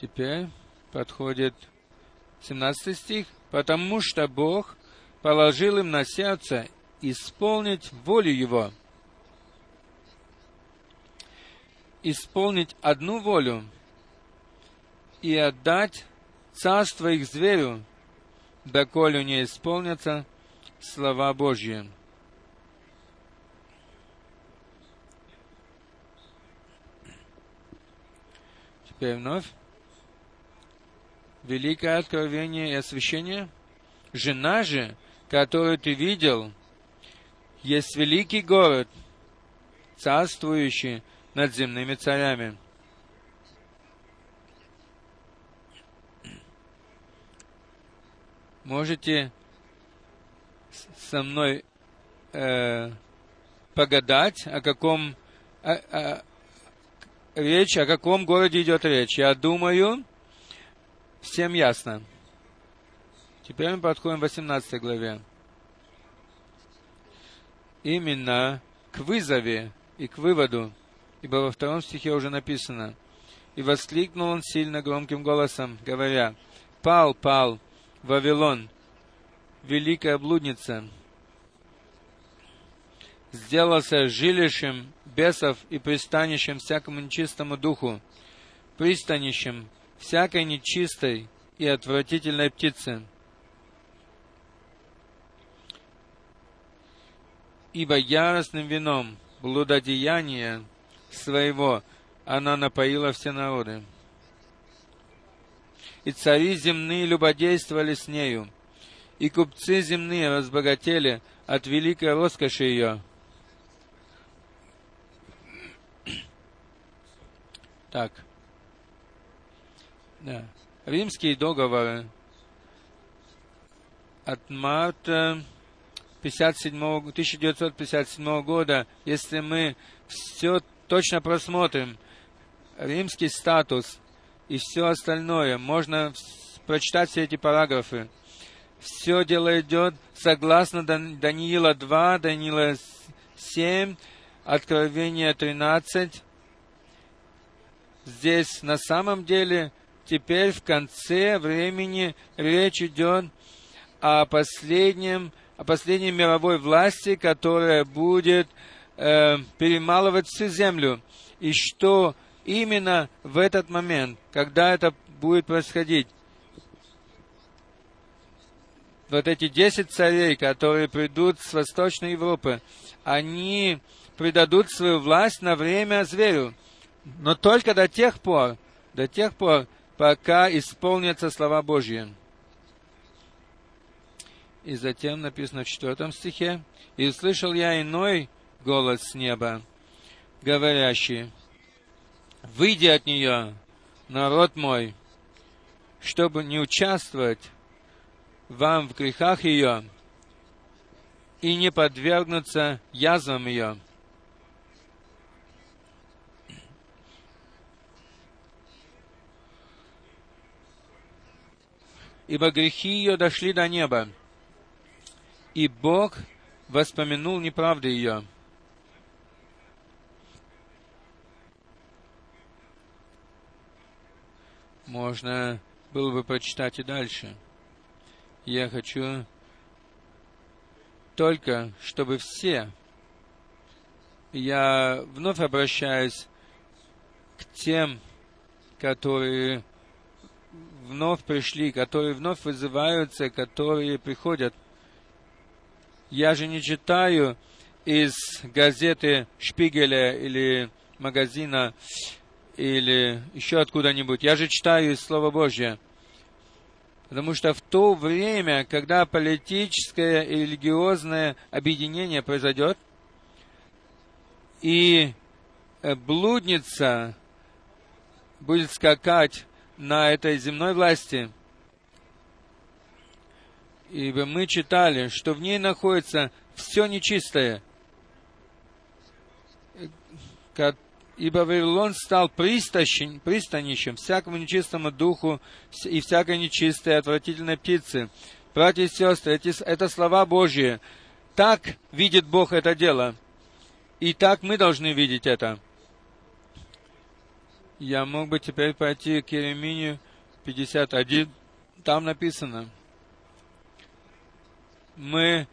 Теперь подходит 17 стих. «Потому что Бог положил им на сердце исполнить волю Его». Исполнить одну волю и отдать царство их зверю, доколе не исполнятся слова Божьи. Теперь вновь. Великое откровение и освящение. Жена же, которую ты видел, есть великий город, царствующий над земными царями. Можете со мной э, погадать, о каком о, о, речь, о каком городе идет речь. Я думаю, всем ясно. Теперь мы подходим к 18 главе. Именно к вызове и к выводу, ибо во втором стихе уже написано, «И воскликнул он сильно громким голосом, говоря, «Пал, пал, Вавилон, великая блудница, сделался жилищем бесов и пристанищем всякому нечистому духу, пристанищем всякой нечистой и отвратительной птицы. Ибо яростным вином блудодеяния своего она напоила все народы. И цари земные любодействовали с нею, и купцы земные разбогатели от великой роскоши ее. Так. Да. Римские договоры от марта 57, 1957 года, если мы все точно просмотрим, римский статус и все остальное, можно прочитать все эти параграфы. Все дело идет согласно Даниила 2, Даниила 7, Откровение 13. Здесь на самом деле теперь в конце времени речь идет о последнем, о последней мировой власти, которая будет э, перемалывать всю землю. И что именно в этот момент, когда это будет происходить, вот эти десять царей, которые придут с Восточной Европы, они предадут свою власть на время зверю. Но только до тех пор, до тех пор, пока исполнятся слова Божьи. И затем написано в четвертом стихе, «И услышал я иной голос с неба, говорящий, «Выйди от нее, народ мой, чтобы не участвовать вам в грехах ее и не подвергнуться язвам ее. Ибо грехи ее дошли до неба, и Бог воспомянул неправды ее. Можно было бы прочитать и дальше – я хочу только, чтобы все, я вновь обращаюсь к тем, которые вновь пришли, которые вновь вызываются, которые приходят. Я же не читаю из газеты Шпигеля или магазина или еще откуда-нибудь. Я же читаю из Слова Божьего. Потому что в то время, когда политическое и религиозное объединение произойдет, и э, блудница будет скакать на этой земной власти, ибо мы читали, что в ней находится все нечистое, ибо Вавилон стал пристанищем, всякому нечистому духу и всякой нечистой отвратительной птицы. Братья и сестры, эти, это слова Божьи. Так видит Бог это дело. И так мы должны видеть это. Я мог бы теперь пойти к Ереминию 51. Там написано. Мы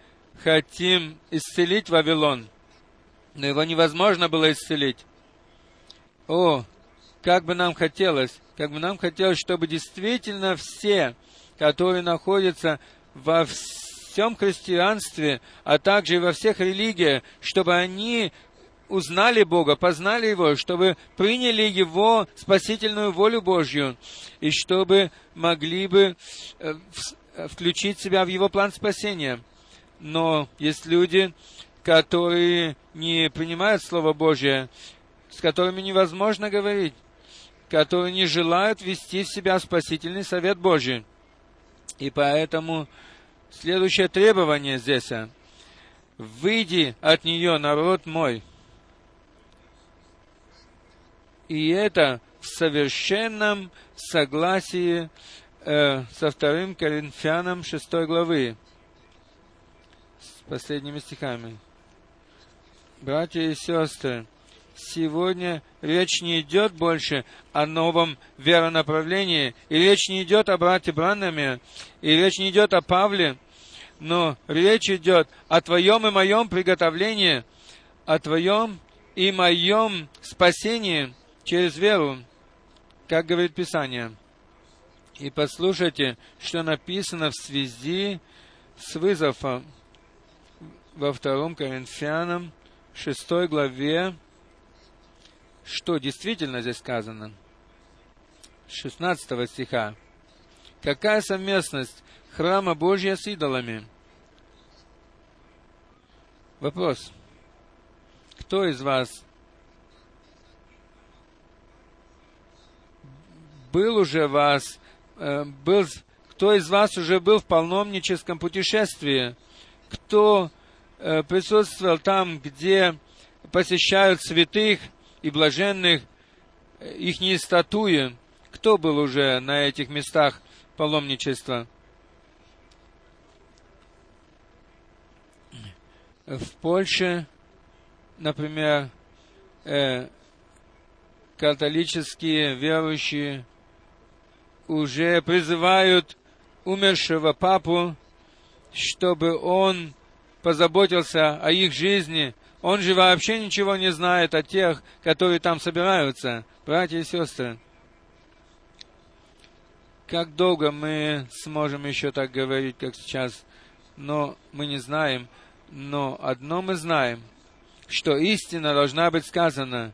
хотим исцелить Вавилон, но его невозможно было исцелить. О, как бы нам хотелось, как бы нам хотелось, чтобы действительно все, которые находятся во всем христианстве, а также и во всех религиях, чтобы они узнали Бога, познали Его, чтобы приняли Его спасительную волю Божью, и чтобы могли бы э, э, включить себя в Его план спасения. Но есть люди, которые не принимают Слово Божье, с которыми невозможно говорить, которые не желают вести в себя спасительный совет Божий. И поэтому следующее требование здесь – «Выйди от нее, народ мой». И это в совершенном согласии э, со вторым Коринфянам 6 главы, с последними стихами. Братья и сестры, сегодня речь не идет больше о новом веронаправлении, и речь не идет о брате Браннаме, и речь не идет о Павле, но речь идет о твоем и моем приготовлении, о Твоем и моем спасении через веру, как говорит Писание. И послушайте, что написано в связи с вызовом во втором Коринфянам, шестой главе, что действительно здесь сказано. 16 стиха. Какая совместность храма Божья с идолами? Вопрос. Кто из вас был уже вас, э, был, кто из вас уже был в паломническом путешествии? Кто э, присутствовал там, где посещают святых и блаженных, э, их не статуи? Кто был уже на этих местах паломничества? В Польше, например, э, католические верующие уже призывают умершего папу, чтобы он позаботился о их жизни. Он же вообще ничего не знает о тех, которые там собираются, братья и сестры. Как долго мы сможем еще так говорить, как сейчас? Но мы не знаем. Но одно мы знаем, что истина должна быть сказана,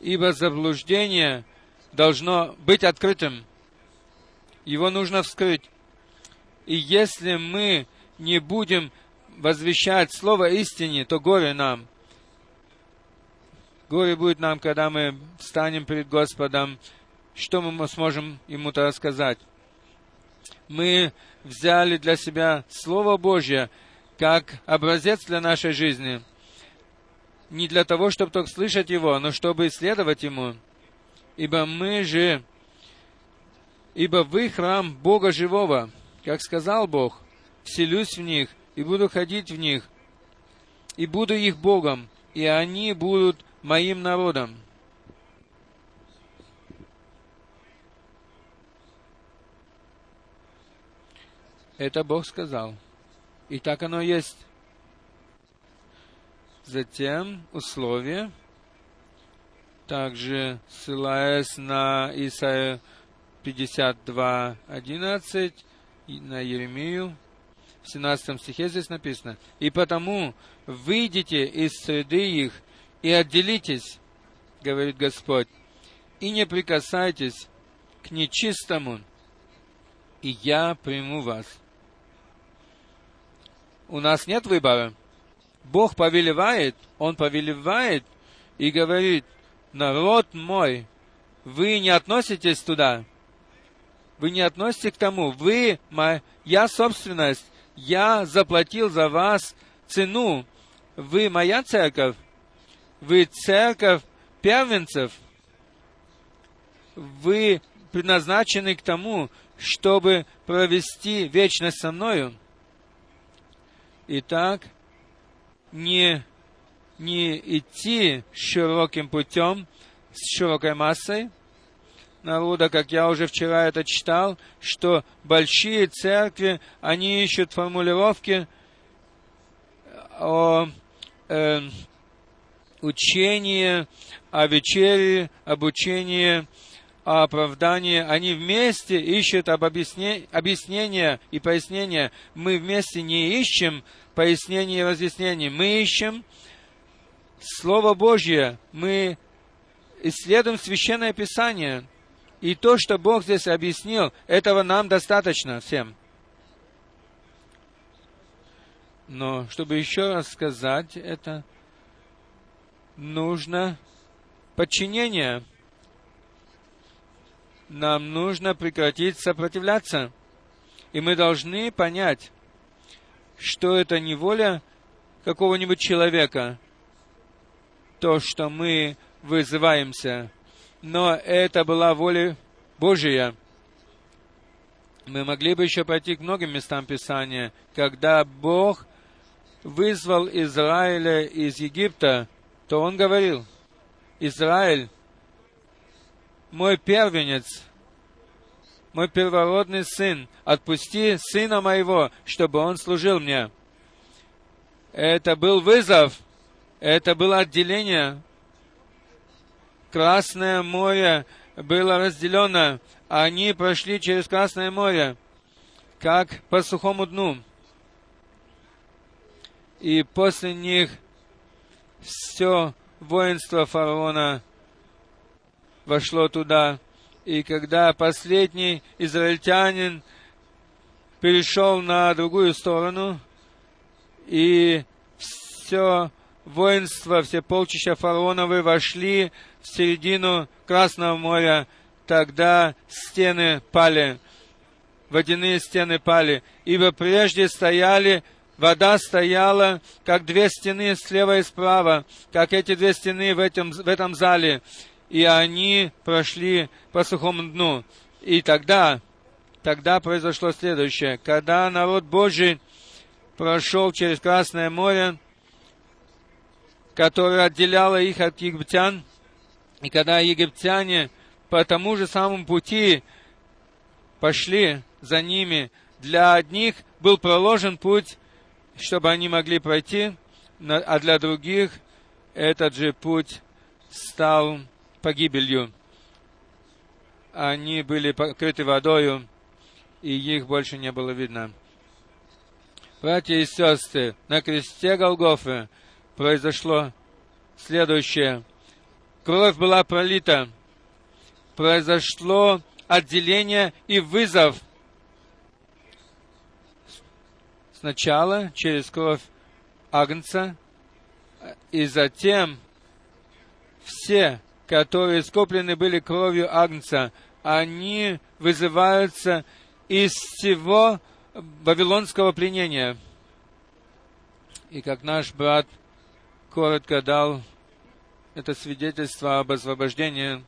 ибо заблуждение должно быть открытым. Его нужно вскрыть. И если мы не будем возвещать слово истине, то горе нам. Горе будет нам, когда мы встанем перед Господом. Что мы сможем Ему-то рассказать? Мы взяли для себя Слово Божье как образец для нашей жизни. Не для того, чтобы только слышать Его, но чтобы исследовать Ему. Ибо мы же ибо вы храм Бога живого, как сказал Бог, вселюсь в них и буду ходить в них, и буду их Богом, и они будут моим народом. Это Бог сказал. И так оно есть. Затем условие, также ссылаясь на Исаию 52.11 на Еремию. В 17 стихе здесь написано. «И потому выйдите из среды их и отделитесь, говорит Господь, и не прикасайтесь к нечистому, и я приму вас». У нас нет выбора. Бог повелевает, Он повелевает и говорит, народ мой, вы не относитесь туда, вы не относитесь к тому. Вы моя собственность. Я заплатил за вас цену. Вы моя церковь. Вы церковь первенцев. Вы предназначены к тому, чтобы провести вечность со мною. Итак, не, не идти широким путем, с широкой массой, народа, как я уже вчера это читал, что большие церкви, они ищут формулировки о э, учении, о вечере, обучении, о оправдании. Они вместе ищут об объясне, объяснения и пояснения. Мы вместе не ищем пояснений и разъяснений. Мы ищем Слово Божье. Мы исследуем Священное Писание. И то, что Бог здесь объяснил, этого нам достаточно всем. Но чтобы еще раз сказать это, нужно подчинение. Нам нужно прекратить сопротивляться. И мы должны понять, что это не воля какого-нибудь человека, то, что мы вызываемся но это была воля Божия. Мы могли бы еще пойти к многим местам Писания, когда Бог вызвал Израиля из Египта, то Он говорил, Израиль, мой первенец, мой первородный сын, отпусти сына моего, чтобы он служил мне. Это был вызов, Это было отделение. Красное море было разделено. Они прошли через Красное море, как по сухому дну. И после них все воинство фараона вошло туда. И когда последний израильтянин перешел на другую сторону, и все воинство, все полчища фараоновы вошли в середину Красного моря, тогда стены пали, водяные стены пали, ибо прежде стояли Вода стояла, как две стены слева и справа, как эти две стены в этом, в этом зале, и они прошли по сухому дну. И тогда, тогда произошло следующее. Когда народ Божий прошел через Красное море, которое отделяло их от египтян, и когда египтяне по тому же самому пути пошли за ними, для одних был проложен путь, чтобы они могли пройти, а для других этот же путь стал погибелью. Они были покрыты водою, и их больше не было видно. Братья и сестры, на кресте Голгофы произошло следующее. Кровь была пролита. Произошло отделение и вызов. Сначала через кровь Агнца, и затем все, которые скоплены были кровью Агнца, они вызываются из всего вавилонского пленения. И как наш брат коротко дал это свидетельство об освобождении,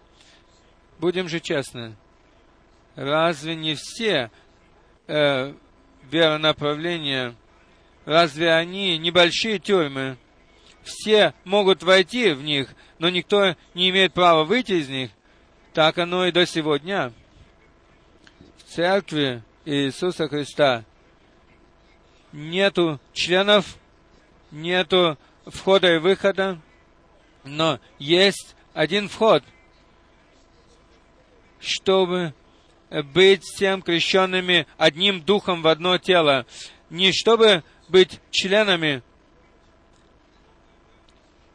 будем же честны, разве не все э, веронаправления, разве они небольшие тюрьмы? Все могут войти в них, но никто не имеет права выйти из них. Так оно и до сегодня. В церкви Иисуса Христа. Нету членов, нету входа и выхода, но есть один вход, чтобы быть всем крещенными одним духом в одно тело, не чтобы быть членами,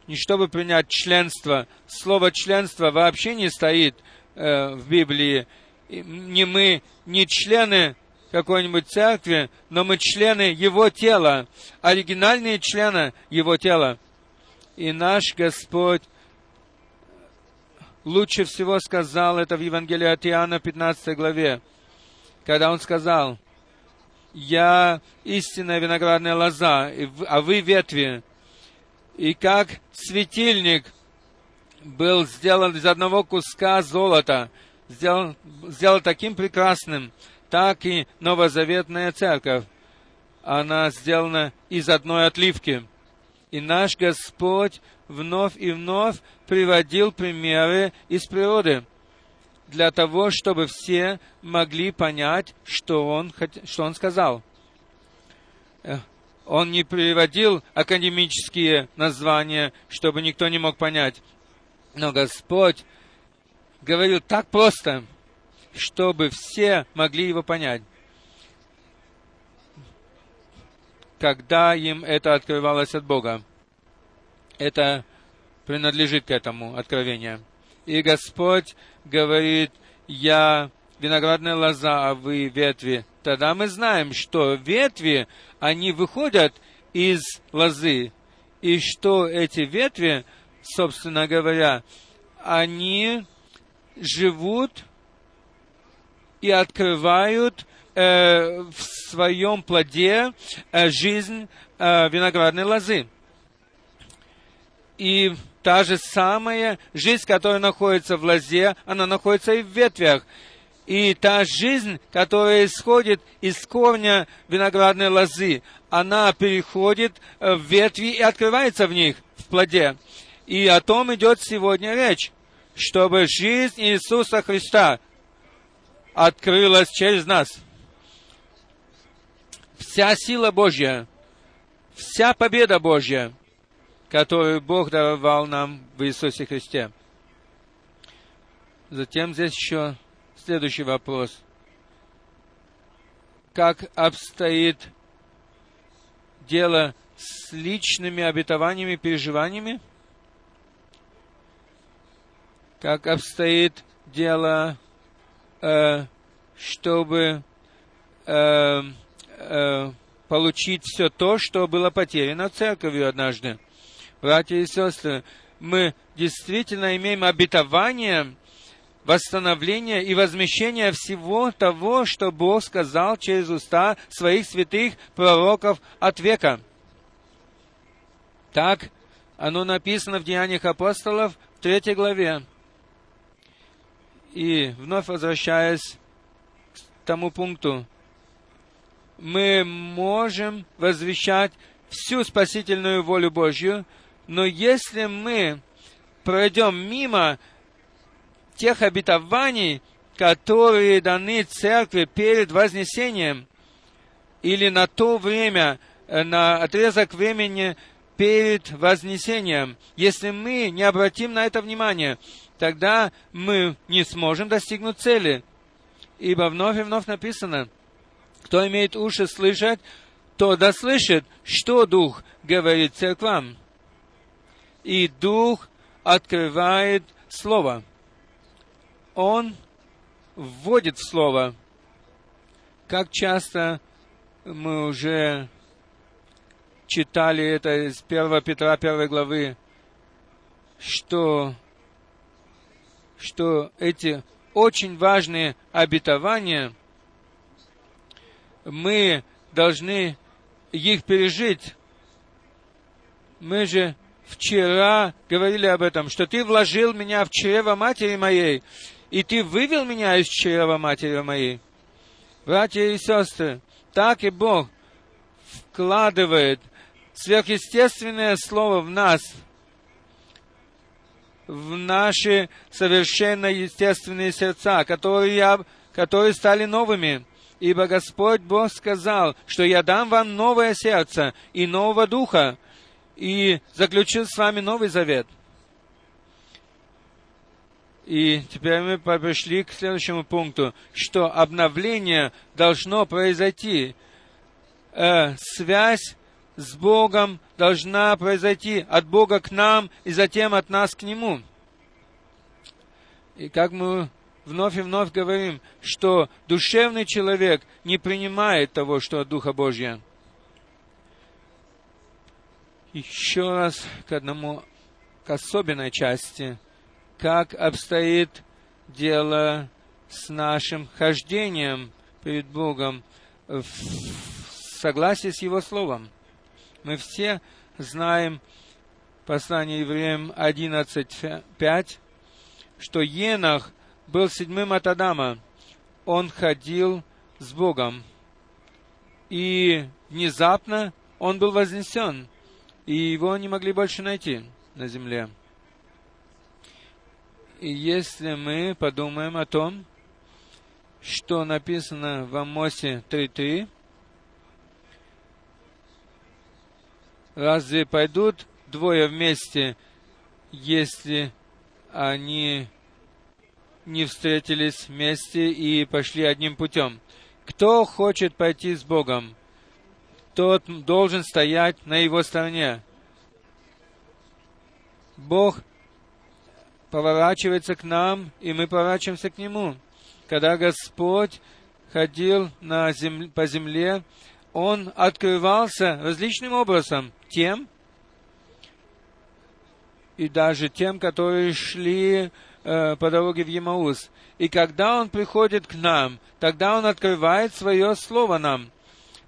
не чтобы принять членство. Слово членство вообще не стоит э, в Библии. Не мы, не члены какой-нибудь церкви, но мы члены Его тела, оригинальные члены Его тела. И наш Господь лучше всего сказал это в Евангелии от Иоанна 15 главе, когда Он сказал, «Я истинная виноградная лоза, а вы ветви». И как светильник был сделан из одного куска золота, сделан, сделан таким прекрасным, так и новозаветная церковь. Она сделана из одной отливки. И наш Господь вновь и вновь приводил примеры из природы для того, чтобы все могли понять, что Он, что он сказал. Э, он не приводил академические названия, чтобы никто не мог понять. Но Господь говорил так просто, чтобы все могли его понять. Когда им это открывалось от Бога. Это принадлежит к этому откровению. И Господь говорит, я виноградная лоза, а вы ветви. Тогда мы знаем, что ветви, они выходят из лозы. И что эти ветви, собственно говоря, они живут и открывают э, в своем плоде э, жизнь э, виноградной лозы. И та же самая жизнь, которая находится в лозе, она находится и в ветвях. И та жизнь, которая исходит из корня виноградной лозы, она переходит в ветви и открывается в них, в плоде. И о том идет сегодня речь, чтобы жизнь Иисуса Христа открылась через нас. Вся сила Божья, вся победа Божья, которую Бог даровал нам в Иисусе Христе. Затем здесь еще следующий вопрос. Как обстоит дело с личными обетованиями переживаниями? Как обстоит дело, э, чтобы э, э, получить все то, что было потеряно церковью однажды? Братья и сестры, мы действительно имеем обетование восстановления и возмещения всего того, что Бог сказал через уста своих святых пророков от века. Так оно написано в Деяниях апостолов в третьей главе. И вновь возвращаясь к тому пункту, мы можем возвещать всю спасительную волю Божью, но если мы пройдем мимо тех обетований, которые даны церкви перед вознесением, или на то время, э, на отрезок времени перед вознесением, если мы не обратим на это внимание, тогда мы не сможем достигнуть цели. Ибо вновь и вновь написано, кто имеет уши слышать, то да слышит, что Дух говорит церквам. И Дух открывает Слово. Он вводит в Слово. Как часто мы уже читали это из 1 Петра 1 главы, что, что эти очень важные обетования, мы должны их пережить. Мы же вчера говорили об этом, что ты вложил меня в чрево матери моей, и ты вывел меня из чрева матери моей. Братья и сестры, так и Бог вкладывает сверхъестественное слово в нас, в наши совершенно естественные сердца, которые, которые стали новыми. Ибо Господь Бог сказал, что я дам вам новое сердце и нового духа, и заключил с вами новый завет. И теперь мы пришли к следующему пункту, что обновление должно произойти. Э, связь с Богом должна произойти от Бога к нам и затем от нас к Нему. И как мы вновь и вновь говорим, что душевный человек не принимает того, что от Духа Божьего. Еще раз к одному, к особенной части, как обстоит дело с нашим хождением перед Богом в согласии с Его Словом. Мы все знаем послание евреям 11.5, что Енах был седьмым от Адама. Он ходил с Богом. И внезапно он был вознесен, и его не могли больше найти на земле. И если мы подумаем о том, что написано в Амосе 3.3, Разве пойдут двое вместе, если они не встретились вместе и пошли одним путем? Кто хочет пойти с Богом, тот должен стоять на его стороне. Бог поворачивается к нам, и мы поворачиваемся к Нему. Когда Господь ходил на земле, по земле, Он открывался различным образом тем, и даже тем, которые шли э, по дороге в Емаус. И когда Он приходит к нам, тогда Он открывает свое Слово нам.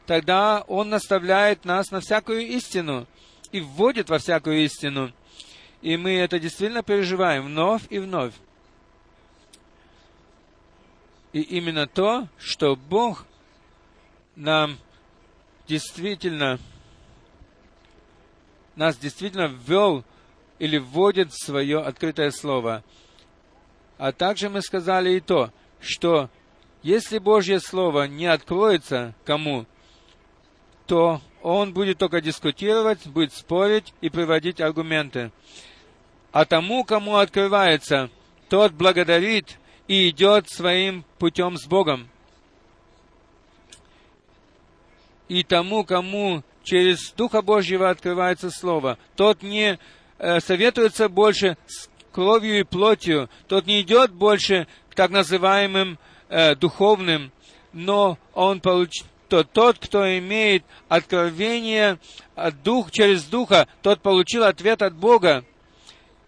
Тогда Он наставляет нас на всякую истину и вводит во всякую истину. И мы это действительно переживаем вновь и вновь. И именно то, что Бог нам действительно нас действительно ввел или вводит в свое открытое слово. А также мы сказали и то, что если Божье Слово не откроется кому, то он будет только дискутировать, будет спорить и приводить аргументы. А тому, кому открывается, тот благодарит и идет своим путем с Богом. И тому, кому через Духа Божьего открывается Слово, тот не э, советуется больше с кровью и плотью, тот не идет больше к так называемым э, духовным, но он получ... то тот, кто имеет откровение от дух, через Духа, тот получил ответ от Бога,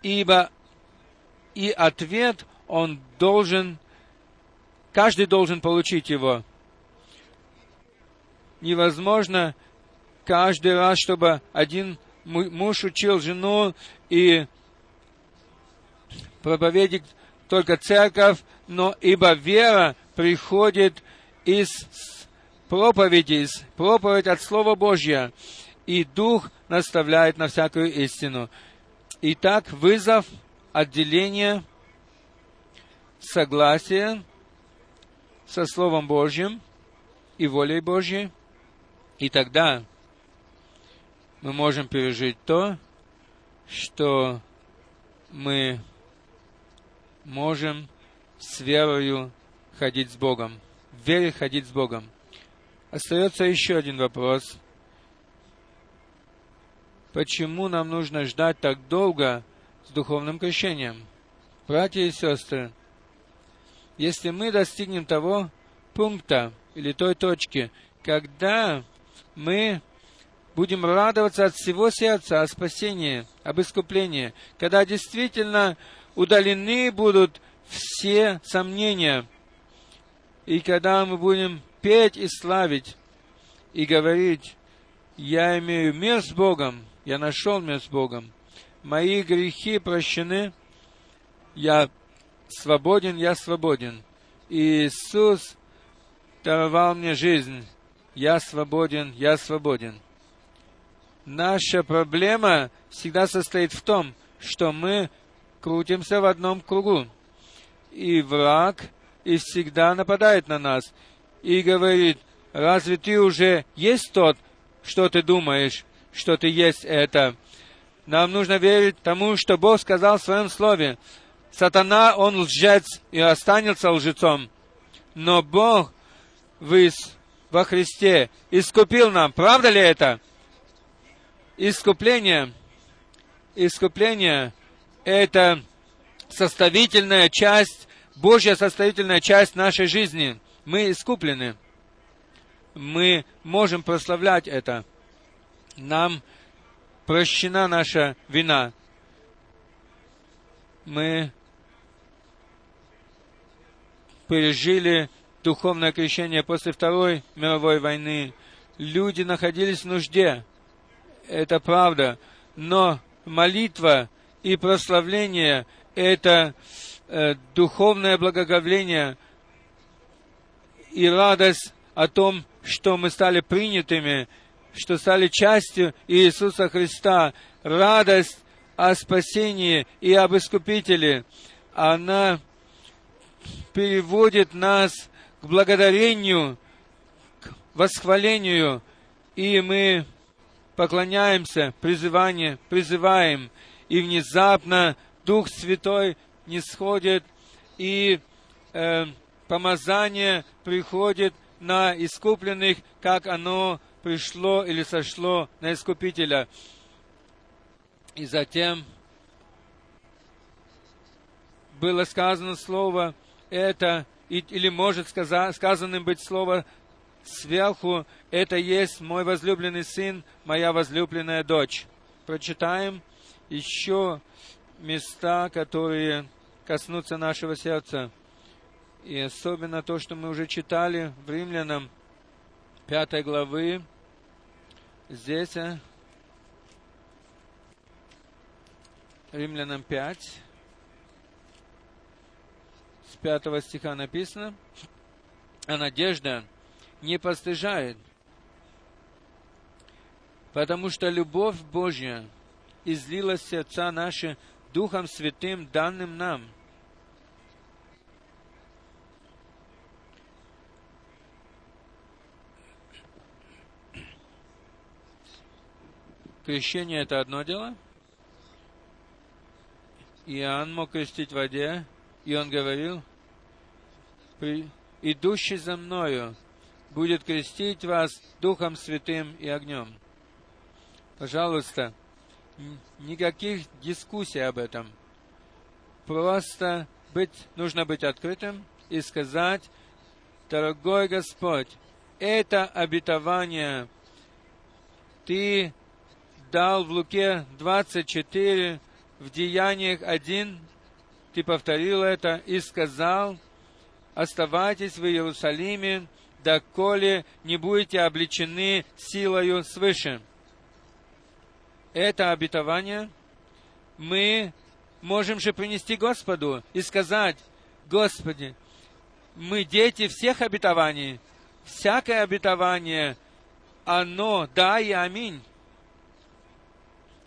ибо и ответ он должен, каждый должен получить его. Невозможно каждый раз, чтобы один муж учил жену и проповедник только церковь, но ибо вера приходит из проповеди, из проповедь от Слова Божьего, и Дух наставляет на всякую истину. Итак, вызов отделения согласия со Словом Божьим и волей Божьей, и тогда мы можем пережить то, что мы можем с верою ходить с Богом, в вере ходить с Богом. Остается еще один вопрос. Почему нам нужно ждать так долго с духовным крещением? Братья и сестры, если мы достигнем того пункта или той точки, когда мы будем радоваться от всего сердца о спасении, об искуплении, когда действительно удалены будут все сомнения. И когда мы будем петь и славить, и говорить, я имею мир с Богом, я нашел мир с Богом, мои грехи прощены, я свободен, я свободен. И Иисус даровал мне жизнь, я свободен, я свободен. Наша проблема всегда состоит в том, что мы крутимся в одном кругу. И враг и всегда нападает на нас и говорит, разве ты уже есть тот, что ты думаешь, что ты есть это? Нам нужно верить тому, что Бог сказал в своем слове. Сатана, он лжец и останется лжецом. Но Бог выс во Христе искупил нам. Правда ли это? Искупление, искупление это составительная часть, Божья составительная часть нашей жизни. Мы искуплены. Мы можем прославлять это. Нам прощена наша вина. Мы пережили духовное крещение после Второй мировой войны. Люди находились в нужде. Это правда. Но молитва и прославление — это э, духовное благоговление и радость о том, что мы стали принятыми, что стали частью Иисуса Христа, радость о спасении и об искупителе, она переводит нас к благодарению, к восхвалению, и мы поклоняемся, призывание, призываем и внезапно Дух Святой не сходит, и э, помазание приходит на искупленных, как оно пришло или сошло на Искупителя. И затем было сказано слово это, или может сказанным быть слово сверху, это есть мой возлюбленный сын, моя возлюбленная дочь. Прочитаем еще места, которые коснутся нашего сердца. И особенно то, что мы уже читали в Римлянам 5 главы. Здесь э, Римлянам 5, с 5 стиха написано, а надежда не постыжает, потому что любовь Божья излилась в сердца наши Духом Святым, данным нам. Крещение это одно дело. Иоанн мог крестить в воде, и он говорил, идущий за мною будет крестить вас Духом Святым и огнем. Пожалуйста, никаких дискуссий об этом. Просто быть, нужно быть открытым и сказать, дорогой Господь, это обетование Ты дал в Луке 24, в Деяниях 1, Ты повторил это и сказал, оставайтесь в Иерусалиме, доколе не будете обличены силою свыше. Это обетование мы можем же принести Господу и сказать, Господи, мы дети всех обетований, всякое обетование, оно да и аминь.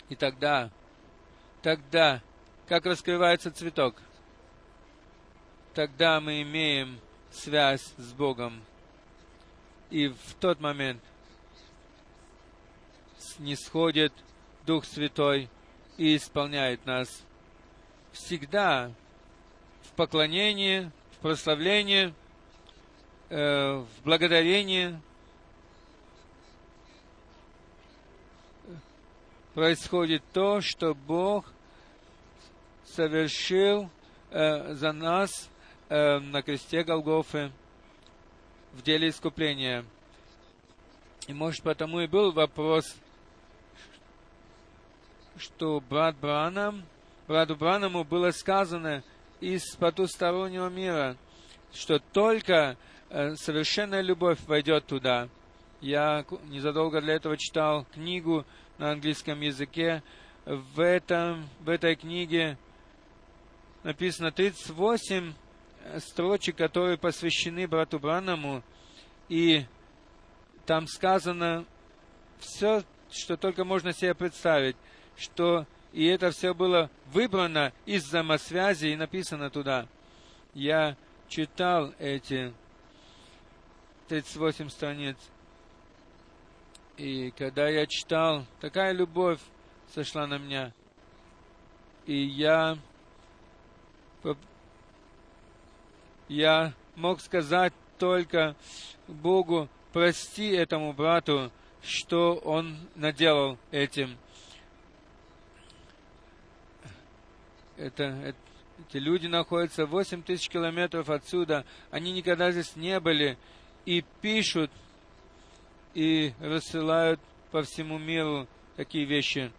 И тогда, тогда, как раскрывается цветок, тогда мы имеем связь с Богом. И в тот момент не сходит Дух Святой и исполняет нас всегда в поклонении, в прославлении, э, в благодарении происходит то, что Бог совершил э, за нас э, на кресте Голгофы в деле искупления. И может потому и был вопрос, что брат Бранам, брату Бранаму было сказано из потустороннего мира, что только э, совершенная любовь войдет туда. Я незадолго для этого читал книгу на английском языке. В, этом, в этой книге написано 38 строчек, которые посвящены брату Бранаму, и там сказано все, что только можно себе представить что и это все было выбрано из взаимосвязи и написано туда. Я читал эти 38 страниц. И когда я читал, такая любовь сошла на меня. И я, я мог сказать только Богу, прости этому брату, что он наделал этим. Это, эти люди находятся 8 тысяч километров отсюда, они никогда здесь не были, и пишут, и рассылают по всему миру такие вещи.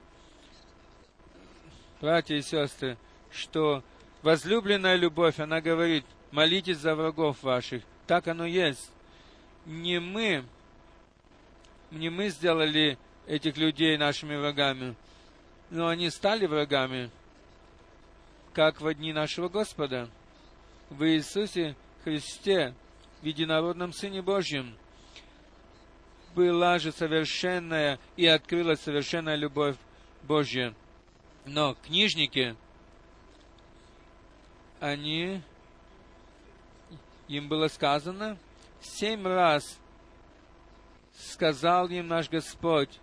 Братья и сестры, что возлюбленная любовь, она говорит, молитесь за врагов ваших. Так оно есть. Не мы, не мы сделали этих людей нашими врагами, но они стали врагами как в дни нашего Господа, в Иисусе Христе, в единородном Сыне Божьем. Была же совершенная и открылась совершенная любовь Божья. Но книжники, они, им было сказано, семь раз сказал им наш Господь,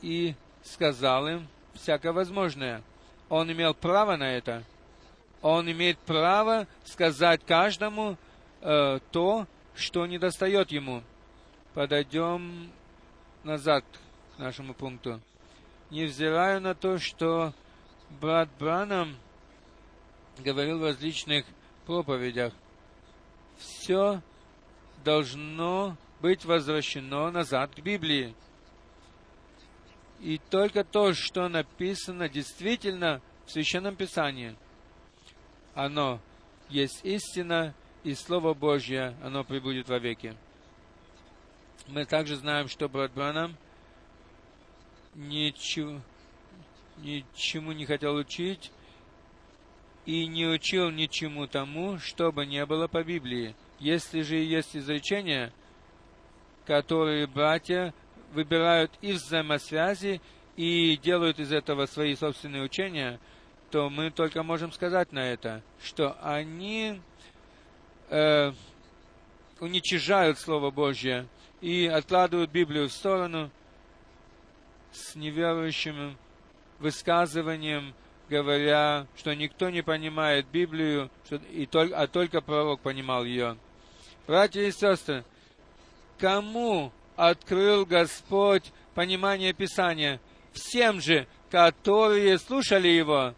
и сказал им, всякое возможное. Он имел право на это. Он имеет право сказать каждому э, то, что не достает ему. Подойдем назад к нашему пункту. Невзирая на то, что брат Бранам говорил в различных проповедях, все должно быть возвращено назад к Библии. И только то, что написано действительно в Священном Писании, оно есть истина, и Слово Божье, оно прибудет во веки. Мы также знаем, что брат Бранам ничего, ничему не хотел учить и не учил ничему тому, что бы не было по Библии. Если же есть изречения, которые братья выбирают из взаимосвязи и делают из этого свои собственные учения, то мы только можем сказать на это, что они э, уничижают Слово Божье и откладывают Библию в сторону с неверующим высказыванием, говоря, что никто не понимает Библию, что, и только, а только пророк понимал ее. Братья и сестры, кому открыл Господь понимание Писания? Всем же, которые слушали Его,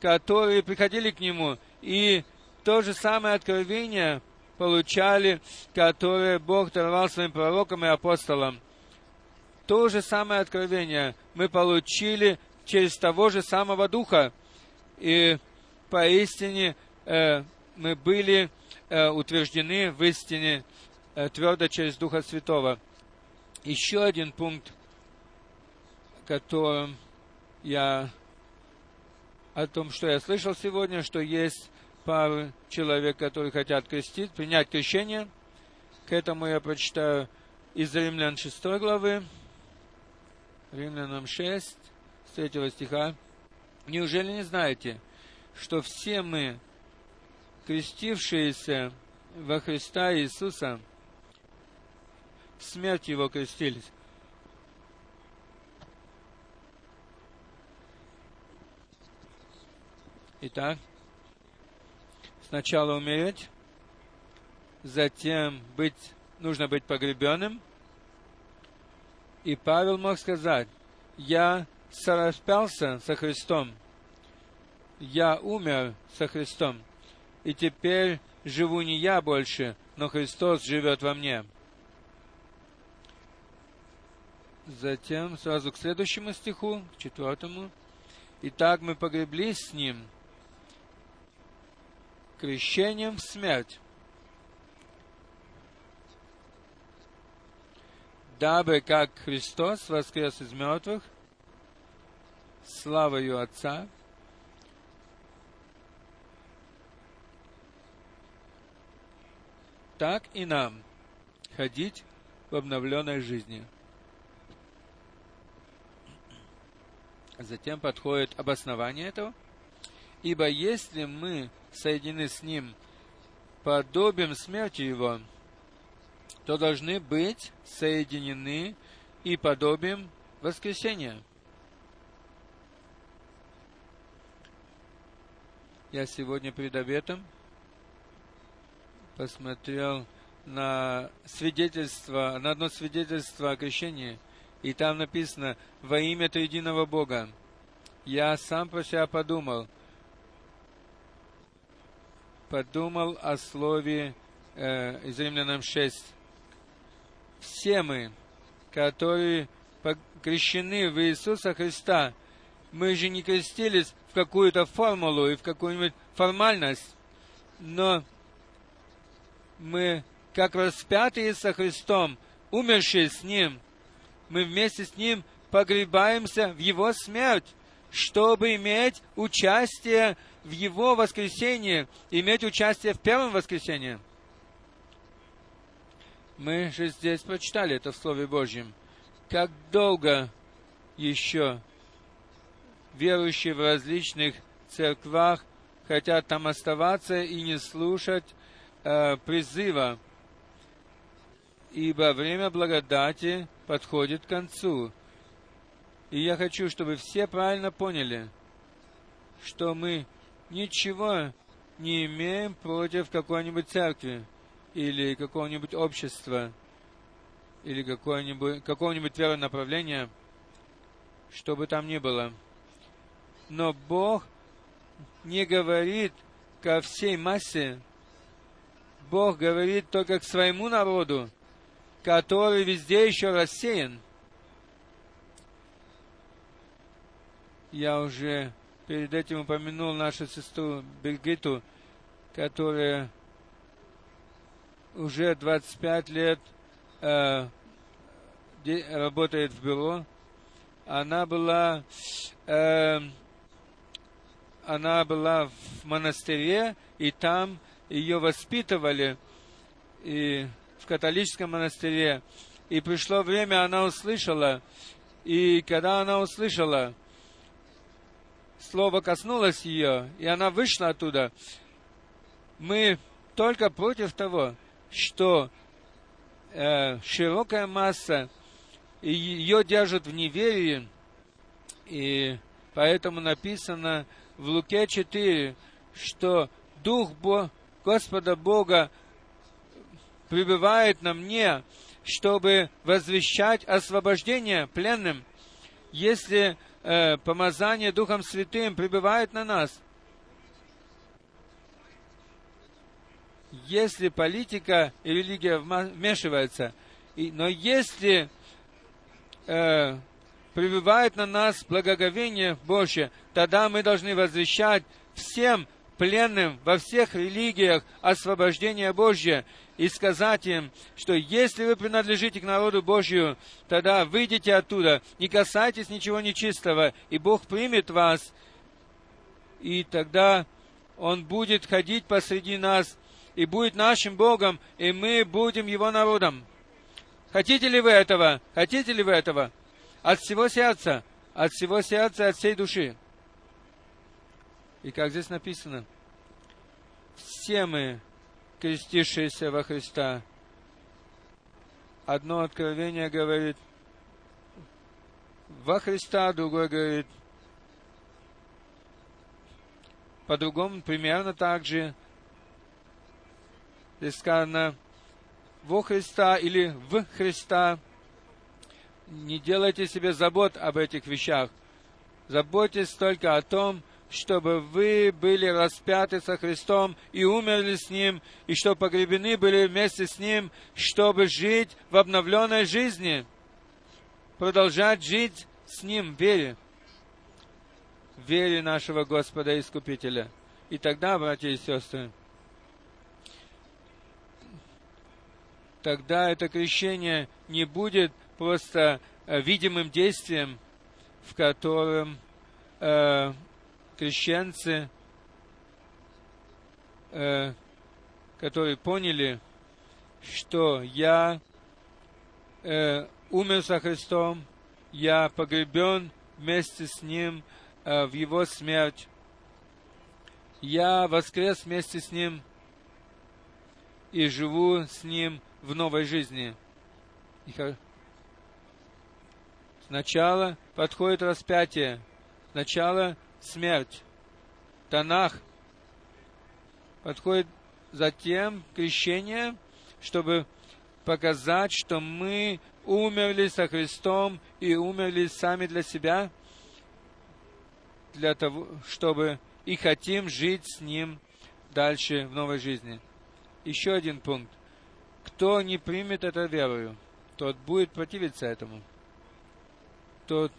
которые приходили к Нему, и то же самое откровение получали, которое Бог даровал своим пророкам и апостолам. То же самое откровение мы получили через того же самого Духа. И поистине э, мы были э, утверждены в истине э, твердо через Духа Святого. Еще один пункт, которым я о том, что я слышал сегодня, что есть пары человек, которые хотят крестить, принять крещение. К этому я прочитаю из Римлян 6 главы, Римлянам 6, с 3 стиха. Неужели не знаете, что все мы, крестившиеся во Христа Иисуса, смерть Его крестились? Итак, сначала умереть, затем быть, нужно быть погребенным. И Павел мог сказать, я сораспялся со Христом, я умер со Христом, и теперь живу не я больше, но Христос живет во мне. Затем сразу к следующему стиху, к четвертому. Итак, мы погреблись с Ним крещением в смерть, дабы как Христос воскрес из мертвых славою Отца, так и нам ходить в обновленной жизни. Затем подходит обоснование этого. Ибо если мы соединены с Ним подобием смерти Его, то должны быть соединены и подобием воскресения. Я сегодня перед обетом посмотрел на свидетельство, на одно свидетельство о крещении, и там написано «Во имя Триединого Бога». Я сам про себя подумал, подумал о слове э, из Римлянам 6. Все мы, которые крещены в Иисуса Христа, мы же не крестились в какую-то формулу и в какую-нибудь формальность, но мы, как распятые со Христом, умершие с Ним, мы вместе с Ним погребаемся в Его смерть, чтобы иметь участие в Его воскресении, иметь участие в первом воскресении. Мы же здесь прочитали это в Слове Божьем. Как долго еще верующие в различных церквах хотят там оставаться и не слушать э, призыва, ибо время благодати подходит к концу. И я хочу, чтобы все правильно поняли, что мы ничего не имеем против какой-нибудь церкви или какого-нибудь общества или какого-нибудь, какого-нибудь веронаправления, что бы там ни было. Но Бог не говорит ко всей массе, Бог говорит только к своему народу, который везде еще рассеян. Я уже перед этим упомянул нашу сестру Бергиту, которая уже 25 лет э, работает в бюро. Она была э, она была в монастыре, и там ее воспитывали и в католическом монастыре. И пришло время, она услышала, и когда она услышала, слово коснулось ее, и она вышла оттуда, мы только против того, что э, широкая масса ее держат в неверии. И поэтому написано в Луке 4, что Дух Бо, Господа Бога пребывает на мне, чтобы возвещать освобождение пленным. Если э, помазание Духом Святым пребывает на нас, если политика и религия вмешиваются, и, но если э, пребывает на нас благоговение Божье, тогда мы должны возвещать всем пленным во всех религиях освобождение Божье и сказать им, что если вы принадлежите к народу Божью, тогда выйдите оттуда, не касайтесь ничего нечистого, и Бог примет вас, и тогда Он будет ходить посреди нас, и будет нашим Богом, и мы будем Его народом. Хотите ли вы этого? Хотите ли вы этого? От всего сердца, от всего сердца, от всей души. И как здесь написано, все мы, крестившиеся во Христа, одно откровение говорит во Христа, другое говорит по-другому, примерно так же. Здесь сказано во Христа или в Христа. Не делайте себе забот об этих вещах. Заботьтесь только о том, чтобы вы были распяты со Христом и умерли с Ним, и что погребены были вместе с Ним, чтобы жить в обновленной жизни, продолжать жить с Ним в вере, в вере нашего Господа Искупителя. И тогда, братья и сестры, тогда это крещение не будет просто э, видимым действием, в котором э, крещенцы, э, которые поняли, что я э, умер со Христом, я погребен вместе с Ним э, в Его смерть, я воскрес вместе с Ним и живу с Ним в новой жизни. Сначала подходит распятие, сначала смерть. Танах подходит затем крещение, чтобы показать, что мы умерли со Христом и умерли сами для себя, для того, чтобы и хотим жить с Ним дальше в новой жизни. Еще один пункт. Кто не примет это верою, тот будет противиться этому. Тот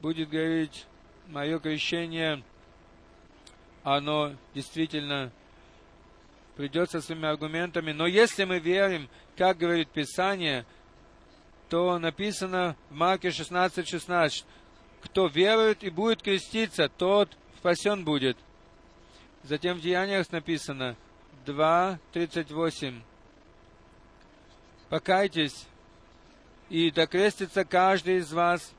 будет говорить, мое крещение, оно действительно придет со своими аргументами. Но если мы верим, как говорит Писание, то написано в Марке 16, 16, кто верует и будет креститься, тот спасен будет. Затем в Деяниях написано 2, 38. Покайтесь, и докрестится каждый из вас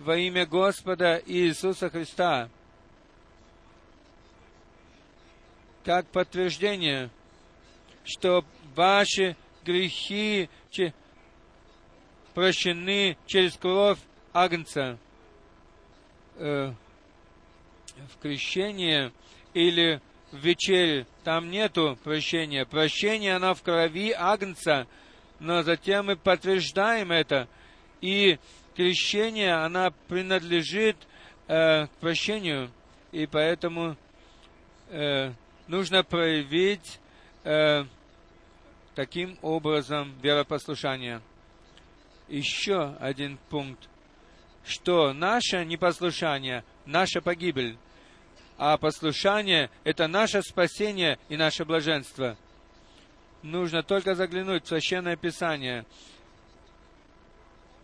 во имя Господа Иисуса Христа. Как подтверждение, что ваши грехи прощены через кровь Агнца. Э, в крещении или в вечере там нету прощения. Прощение, оно в крови Агнца, но затем мы подтверждаем это. И крещение, она принадлежит э, к прощению, и поэтому э, нужно проявить э, таким образом веропослушание. Еще один пункт, что наше непослушание, наша погибель, а послушание – это наше спасение и наше блаженство. Нужно только заглянуть в Священное Писание –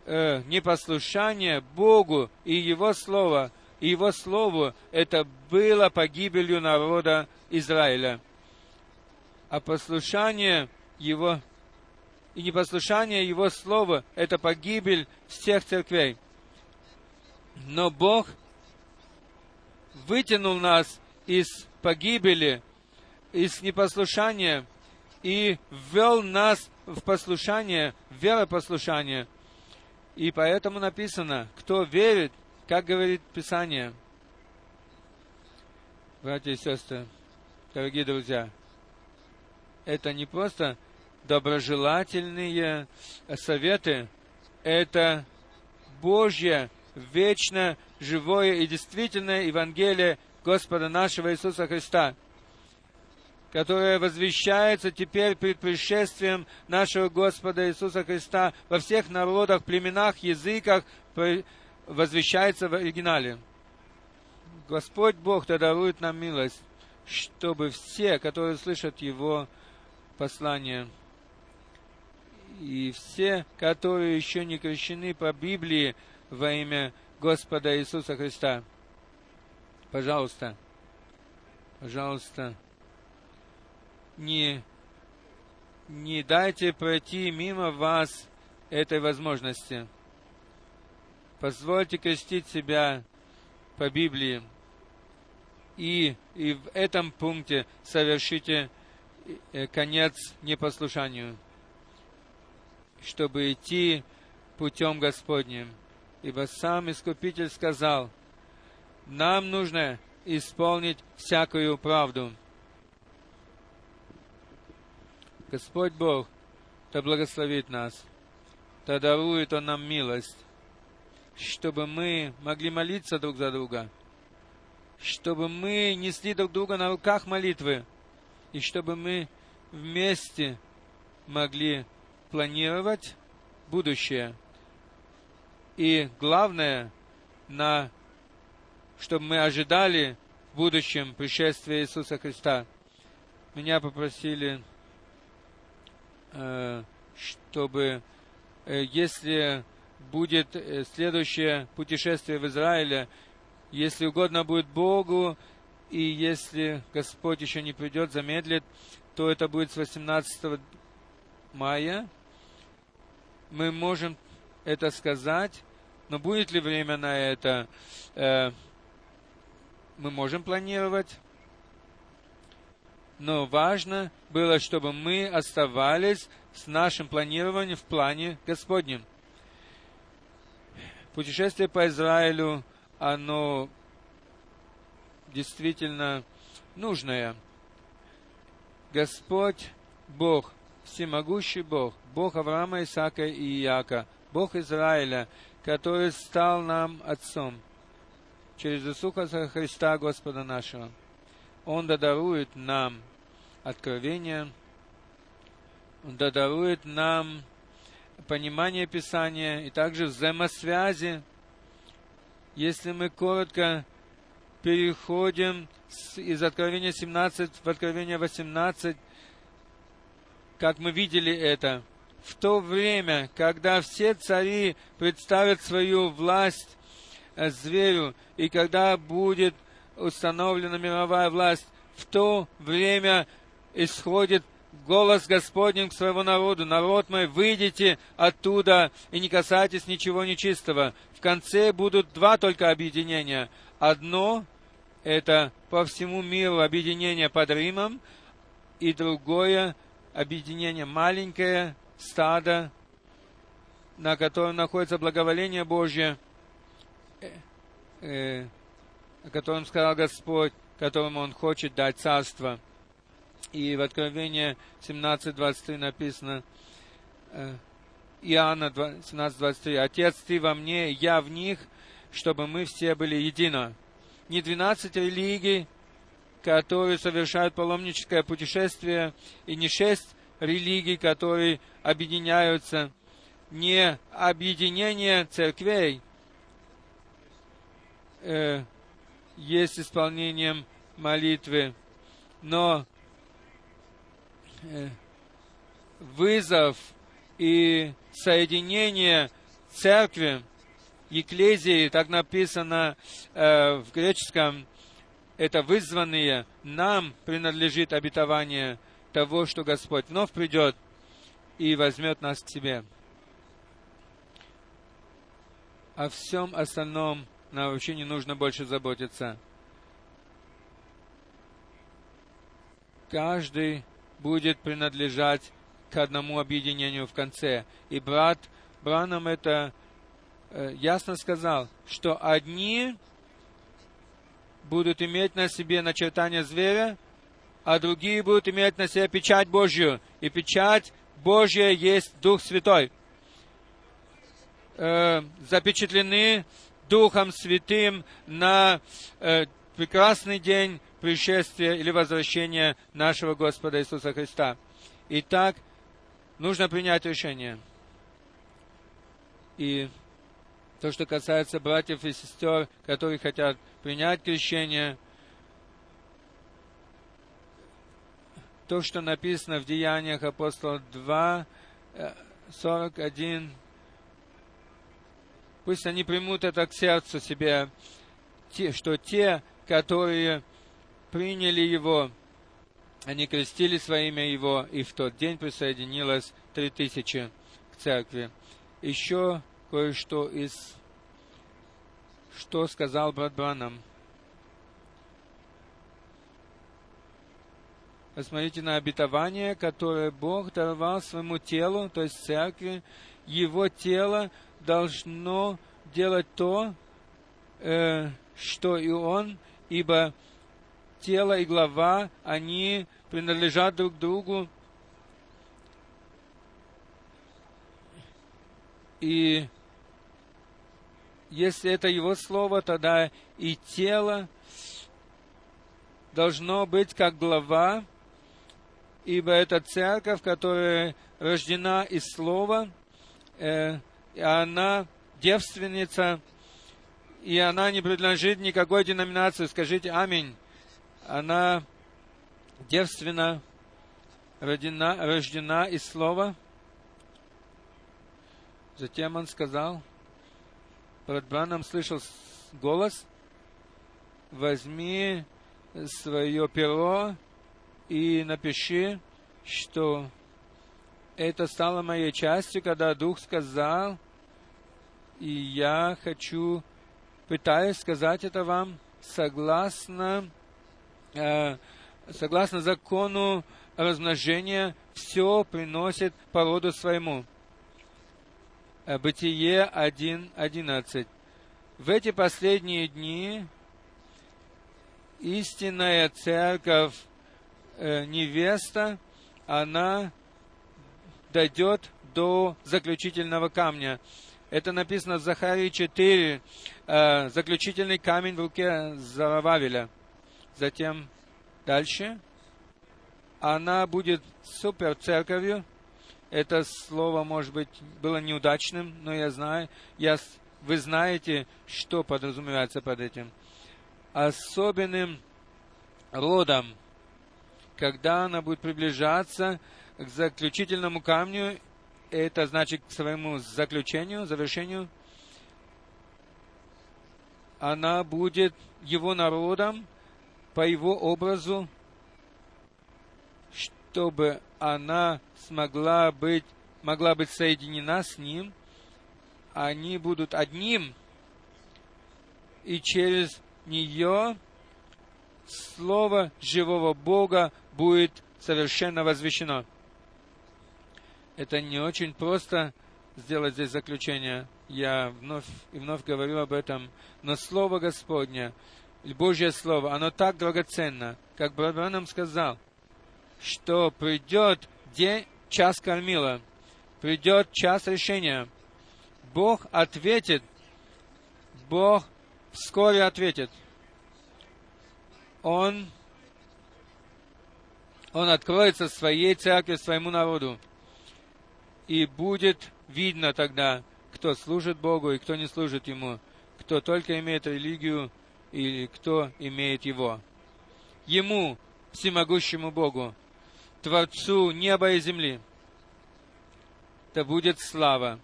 э, непослушание Богу и Его Слово, и Его Слову, это было погибелью народа Израиля. А послушание Его и непослушание Его Слова – это погибель всех церквей. Но Бог вытянул нас из погибели, из непослушания и ввел нас в послушание, в веропослушание – И поэтому написано, кто верит, как говорит Писание. Братья и сестры, дорогие друзья, это не просто доброжелательные советы, это Божье, вечно живое и действительное Евангелие Господа нашего Иисуса Христа, которое возвещается теперь перед пришествием нашего Господа Иисуса Христа во всех народах, племенах, языках, возвещается в оригинале. Господь Бог да дарует нам милость, чтобы все, которые слышат Его послание, и все, которые еще не крещены по Библии во имя Господа Иисуса Христа. Пожалуйста, пожалуйста, не, не дайте пройти мимо вас этой возможности. Позвольте крестить себя по Библии. И, и в этом пункте совершите э, конец непослушанию чтобы идти путем Господним. Ибо сам Искупитель сказал, нам нужно исполнить всякую правду. Господь Бог, да благословит нас, да дарует Он нам милость, чтобы мы могли молиться друг за друга, чтобы мы несли друг друга на руках молитвы, и чтобы мы вместе могли планировать будущее. И главное, на, чтобы мы ожидали в будущем пришествия Иисуса Христа. Меня попросили, чтобы, э, если будет э, следующее путешествие в Израиле, если угодно будет Богу, и если Господь еще не придет, замедлит, то это будет с 18 мая мы можем это сказать, но будет ли время на это, э, мы можем планировать. Но важно было, чтобы мы оставались с нашим планированием в плане Господнем. Путешествие по Израилю, оно действительно нужное. Господь, Бог, всемогущий Бог, Бог Авраама, Исаака и Иака, Бог Израиля, который стал нам Отцом через Иисуса Христа, Господа нашего. Он додарует нам откровение, Он додарует нам понимание Писания и также взаимосвязи. Если мы коротко переходим из Откровения 17 в Откровение 18, как мы видели это, в то время, когда все цари представят свою власть э, зверю, и когда будет установлена мировая власть, в то время исходит голос Господень к своему народу. Народ мой, выйдите оттуда и не касайтесь ничего нечистого. В конце будут два только объединения. Одно – это по всему миру объединение под Римом, и другое объединение, маленькое стадо, на котором находится благоволение Божье, э, э, о котором сказал Господь, которому Он хочет дать царство. И в Откровении 17.23 написано, э, Иоанна 17.23, «Отец, Ты во мне, я в них, чтобы мы все были едино». Не двенадцать религий, которые совершают паломническое путешествие, и не шесть религий, которые объединяются, не объединение церквей э, есть исполнением молитвы, но э, вызов и соединение церкви, Екклезии, так написано э, в греческом, это вызванные, нам принадлежит обетование того, что Господь вновь придет и возьмет нас к себе. О всем остальном нам вообще не нужно больше заботиться. Каждый будет принадлежать к одному объединению в конце. И брат Бранам это э, ясно сказал, что одни будут иметь на себе начертание зверя, а другие будут иметь на себе печать Божью. И печать Божья есть Дух Святой. Э, запечатлены Духом Святым на э, прекрасный день пришествия или возвращения нашего Господа Иисуса Христа. Итак, нужно принять решение. И то, что касается братьев и сестер, которые хотят принять крещение, то, что написано в Деяниях апостола 2, 41, э, пусть они примут это к сердцу себе, что те, которые приняли Его, они крестили во имя Его, и в тот день присоединилось три тысячи к церкви. Еще кое-что из, что сказал брат Бранам. Посмотрите на обетование, которое Бог даровал своему телу, то есть церкви. Его тело должно делать то, э, что и он, ибо тело и глава, они принадлежат друг другу. И если это его слово, тогда и тело должно быть как глава, ибо это церковь, которая рождена из слова, э, и она девственница, и она не принадлежит никакой деноминации. Скажите аминь. Она девственна, рождена, рождена из слова. Затем он сказал, Брат Бранам слышал голос, возьми свое перо и напиши, что это стало моей частью, когда Дух сказал, и я хочу, пытаюсь сказать это вам, согласно, э, согласно закону размножения, все приносит по роду своему. Э, Бытие 1.11. В эти последние дни истинная церковь Э, невеста, она дойдет до заключительного камня. Это написано в Захарии 4, э, заключительный камень в руке Зарававеля. Затем дальше. Она будет супер церковью. Это слово, может быть, было неудачным, но я знаю, я, вы знаете, что подразумевается под этим. Особенным родом – когда она будет приближаться к заключительному камню, это значит к своему заключению, завершению, она будет его народом по его образу, чтобы она смогла быть, могла быть соединена с ним, они будут одним, и через нее Слово живого Бога будет совершенно возвещено. Это не очень просто сделать здесь заключение. Я вновь и вновь говорю об этом. Но Слово Господне, Божье Слово, оно так драгоценно, как Брат нам сказал, что придет день, час кормила, придет час решения. Бог ответит, Бог вскоре ответит. Он он откроется своей церкви, своему народу. И будет видно тогда, кто служит Богу и кто не служит Ему, кто только имеет религию или кто имеет Его. Ему, всемогущему Богу, Творцу неба и земли, да будет слава,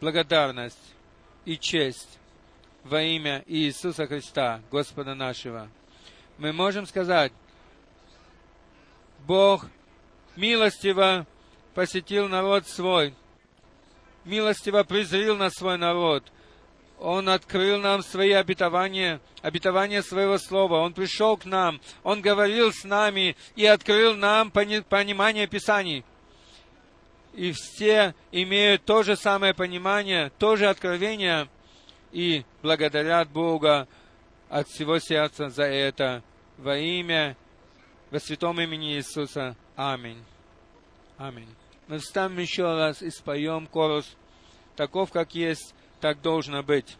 благодарность и честь во имя Иисуса Христа, Господа нашего. Мы можем сказать, Бог милостиво посетил народ свой, милостиво презрил на свой народ. Он открыл нам свои обетования, обетования своего слова. Он пришел к нам, Он говорил с нами и открыл нам понимание Писаний. и все имеют то же самое понимание, то же откровение, и благодарят Бога от всего сердца за это во имя, во святом имени Иисуса. Аминь. Аминь. Мы встанем еще раз и споем корус. Таков, как есть, так должно быть.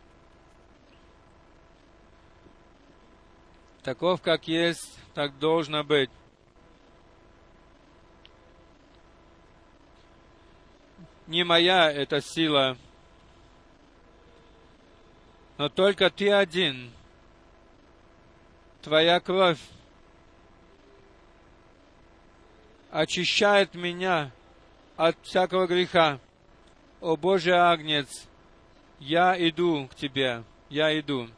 Таков, как есть, так должно быть. Не моя эта сила, но только Ты один. Твоя кровь очищает меня от всякого греха. О Божий Агнец, я иду к Тебе, я иду.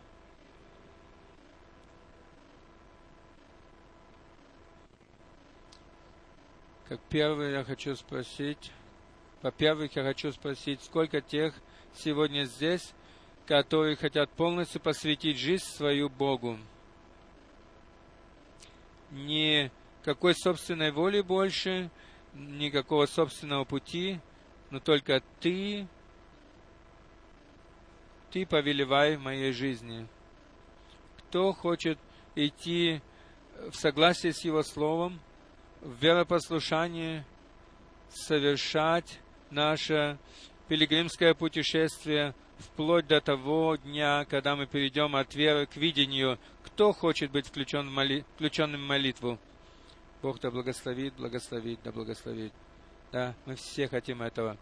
Как первый я хочу спросить, во-первых, я хочу спросить, сколько тех сегодня здесь, которые хотят полностью посвятить жизнь свою Богу. Не какой собственной воли больше, никакого собственного пути, но только Ты, Ты повелевай в моей жизни. Кто хочет идти в согласии с Его Словом, в веропослушании, совершать наше пилигримское путешествие вплоть до того дня, когда мы перейдем от веры к видению, кто хочет быть включен в моли... включенным в молитву. Бог да благословит, благословит, да благословит. Да, мы все хотим этого.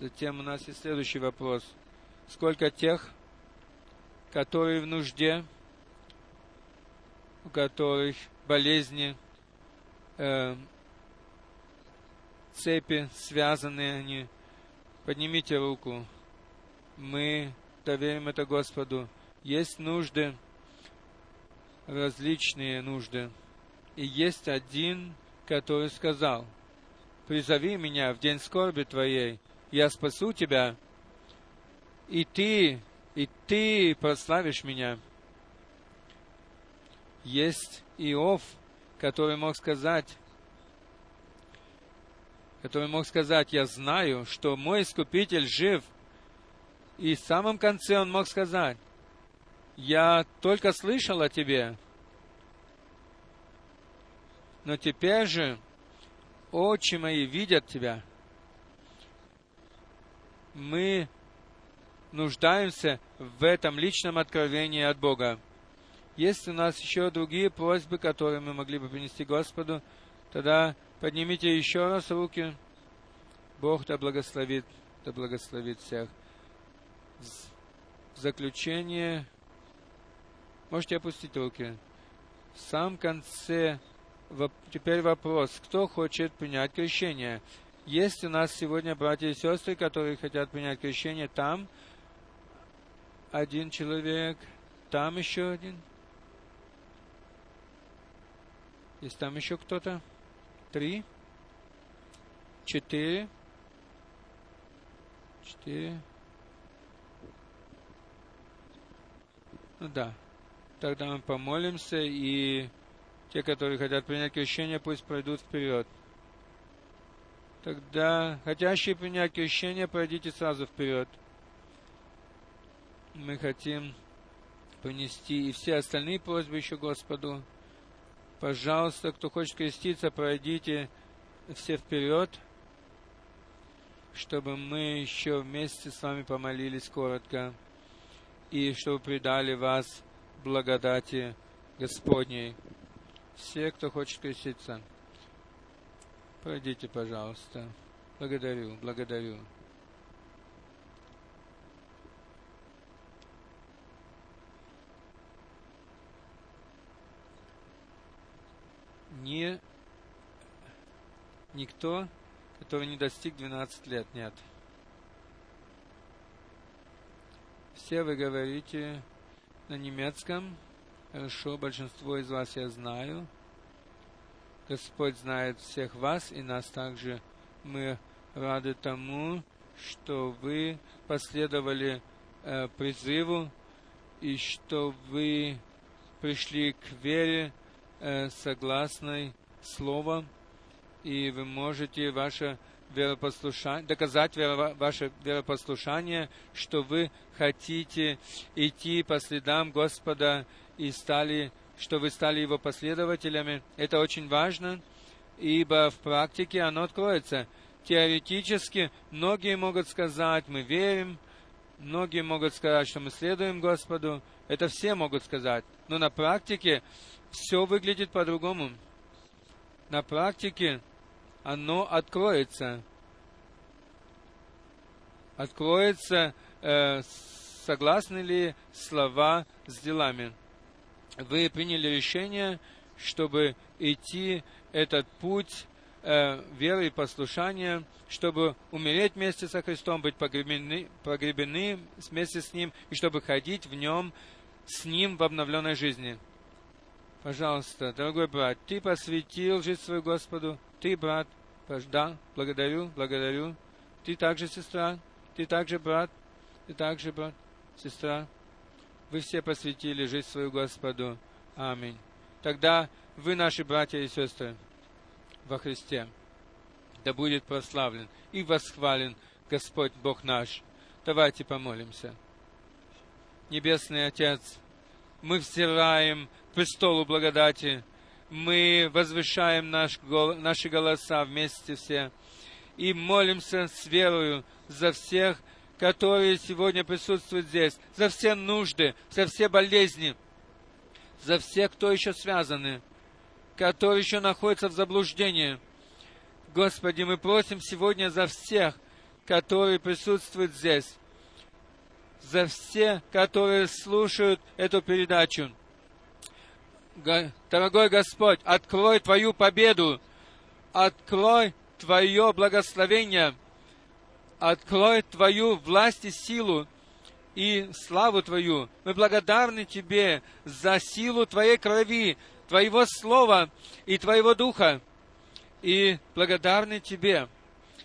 Затем у нас есть следующий вопрос. Сколько тех, которые в нужде, у которых болезни, э, цепи связаны они, поднимите руку. Мы доверим это Господу. Есть нужды, различные нужды. И есть один, который сказал, «Призови меня в день скорби твоей, я спасу тебя, и ты, и ты прославишь меня». Есть Иов, который мог сказать, который мог сказать, я знаю, что мой Искупитель жив. И в самом конце он мог сказать, я только слышал о тебе, но теперь же очи мои видят тебя. Мы нуждаемся в этом личном откровении от Бога. Есть у нас еще другие просьбы, которые мы могли бы принести Господу, тогда поднимите еще раз руки. Бог да благословит, да благословит всех. В заключение можете опустить руки. В самом конце Теперь вопрос, кто хочет принять крещение? Есть у нас сегодня братья и сестры, которые хотят принять крещение там. Один человек, там еще один. Есть там еще кто-то? Три? Четыре? Четыре? Ну да. Тогда мы помолимся и те, которые хотят принять крещение, пусть пройдут вперед. Тогда хотящие принять крещение, пройдите сразу вперед. Мы хотим принести и все остальные просьбы еще Господу. Пожалуйста, кто хочет креститься, пройдите все вперед, чтобы мы еще вместе с вами помолились коротко и чтобы предали вас благодати Господней. Все, кто хочет креститься, пройдите, пожалуйста. Благодарю, благодарю. Не никто, который не достиг 12 лет, нет. Все вы говорите на немецком, Хорошо, большинство из вас я знаю. Господь знает всех вас и нас также. Мы рады тому, что вы последовали э, призыву и что вы пришли к вере э, согласной Словом, и вы можете, ваше доказать ваше веропослушание, что вы хотите идти по следам Господа и стали, что вы стали Его последователями. Это очень важно, ибо в практике оно откроется. Теоретически многие могут сказать, мы верим, многие могут сказать, что мы следуем Господу. Это все могут сказать. Но на практике все выглядит по-другому. На практике оно откроется. Откроется, э, согласны ли слова с делами. Вы приняли решение, чтобы идти этот путь э, веры и послушания, чтобы умереть вместе со Христом, быть погребены, погребены вместе с Ним, и чтобы ходить в Нем с Ним в обновленной жизни. Пожалуйста, дорогой брат, ты посвятил жизнь свою Господу, ты, брат, да, благодарю, благодарю. Ты также сестра, ты также брат, ты также брат, сестра. Вы все посвятили жизнь свою Господу. Аминь. Тогда вы наши братья и сестры во Христе. Да будет прославлен и восхвален Господь Бог наш. Давайте помолимся. Небесный Отец, мы взираем престолу благодати, мы возвышаем наш, наши голоса вместе все и молимся с верою за всех, которые сегодня присутствуют здесь, за все нужды, за все болезни, за всех, кто еще связаны, которые еще находятся в заблуждении. Господи, мы просим сегодня за всех, которые присутствуют здесь, за все, которые слушают эту передачу. Дорогой Господь, открой Твою победу, открой Твое благословение, открой Твою власть и силу и славу Твою. Мы благодарны Тебе за силу Твоей крови, Твоего Слова и Твоего Духа. И благодарны Тебе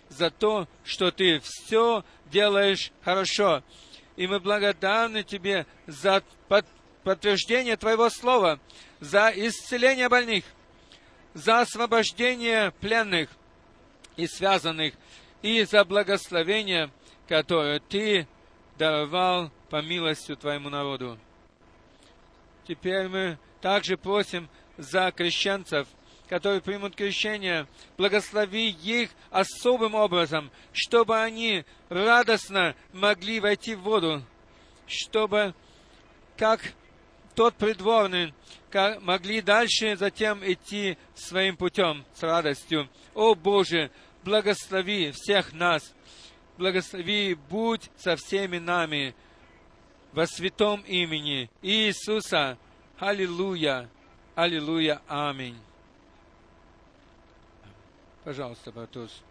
за то, что Ты все делаешь хорошо. И мы благодарны Тебе за подтверждение Твоего Слова, за исцеление больных, за освобождение пленных и связанных, и за благословение, которое Ты даровал по милости Твоему народу. Теперь мы также просим за крещенцев, которые примут крещение, благослови их особым образом, чтобы они радостно могли войти в воду, чтобы, как тот придворный, могли дальше затем идти своим путем с радостью. О Боже, благослови всех нас, благослови, будь со всеми нами во святом имени Иисуса. Аллилуйя, аллилуйя, аминь. Пожалуйста, Братус.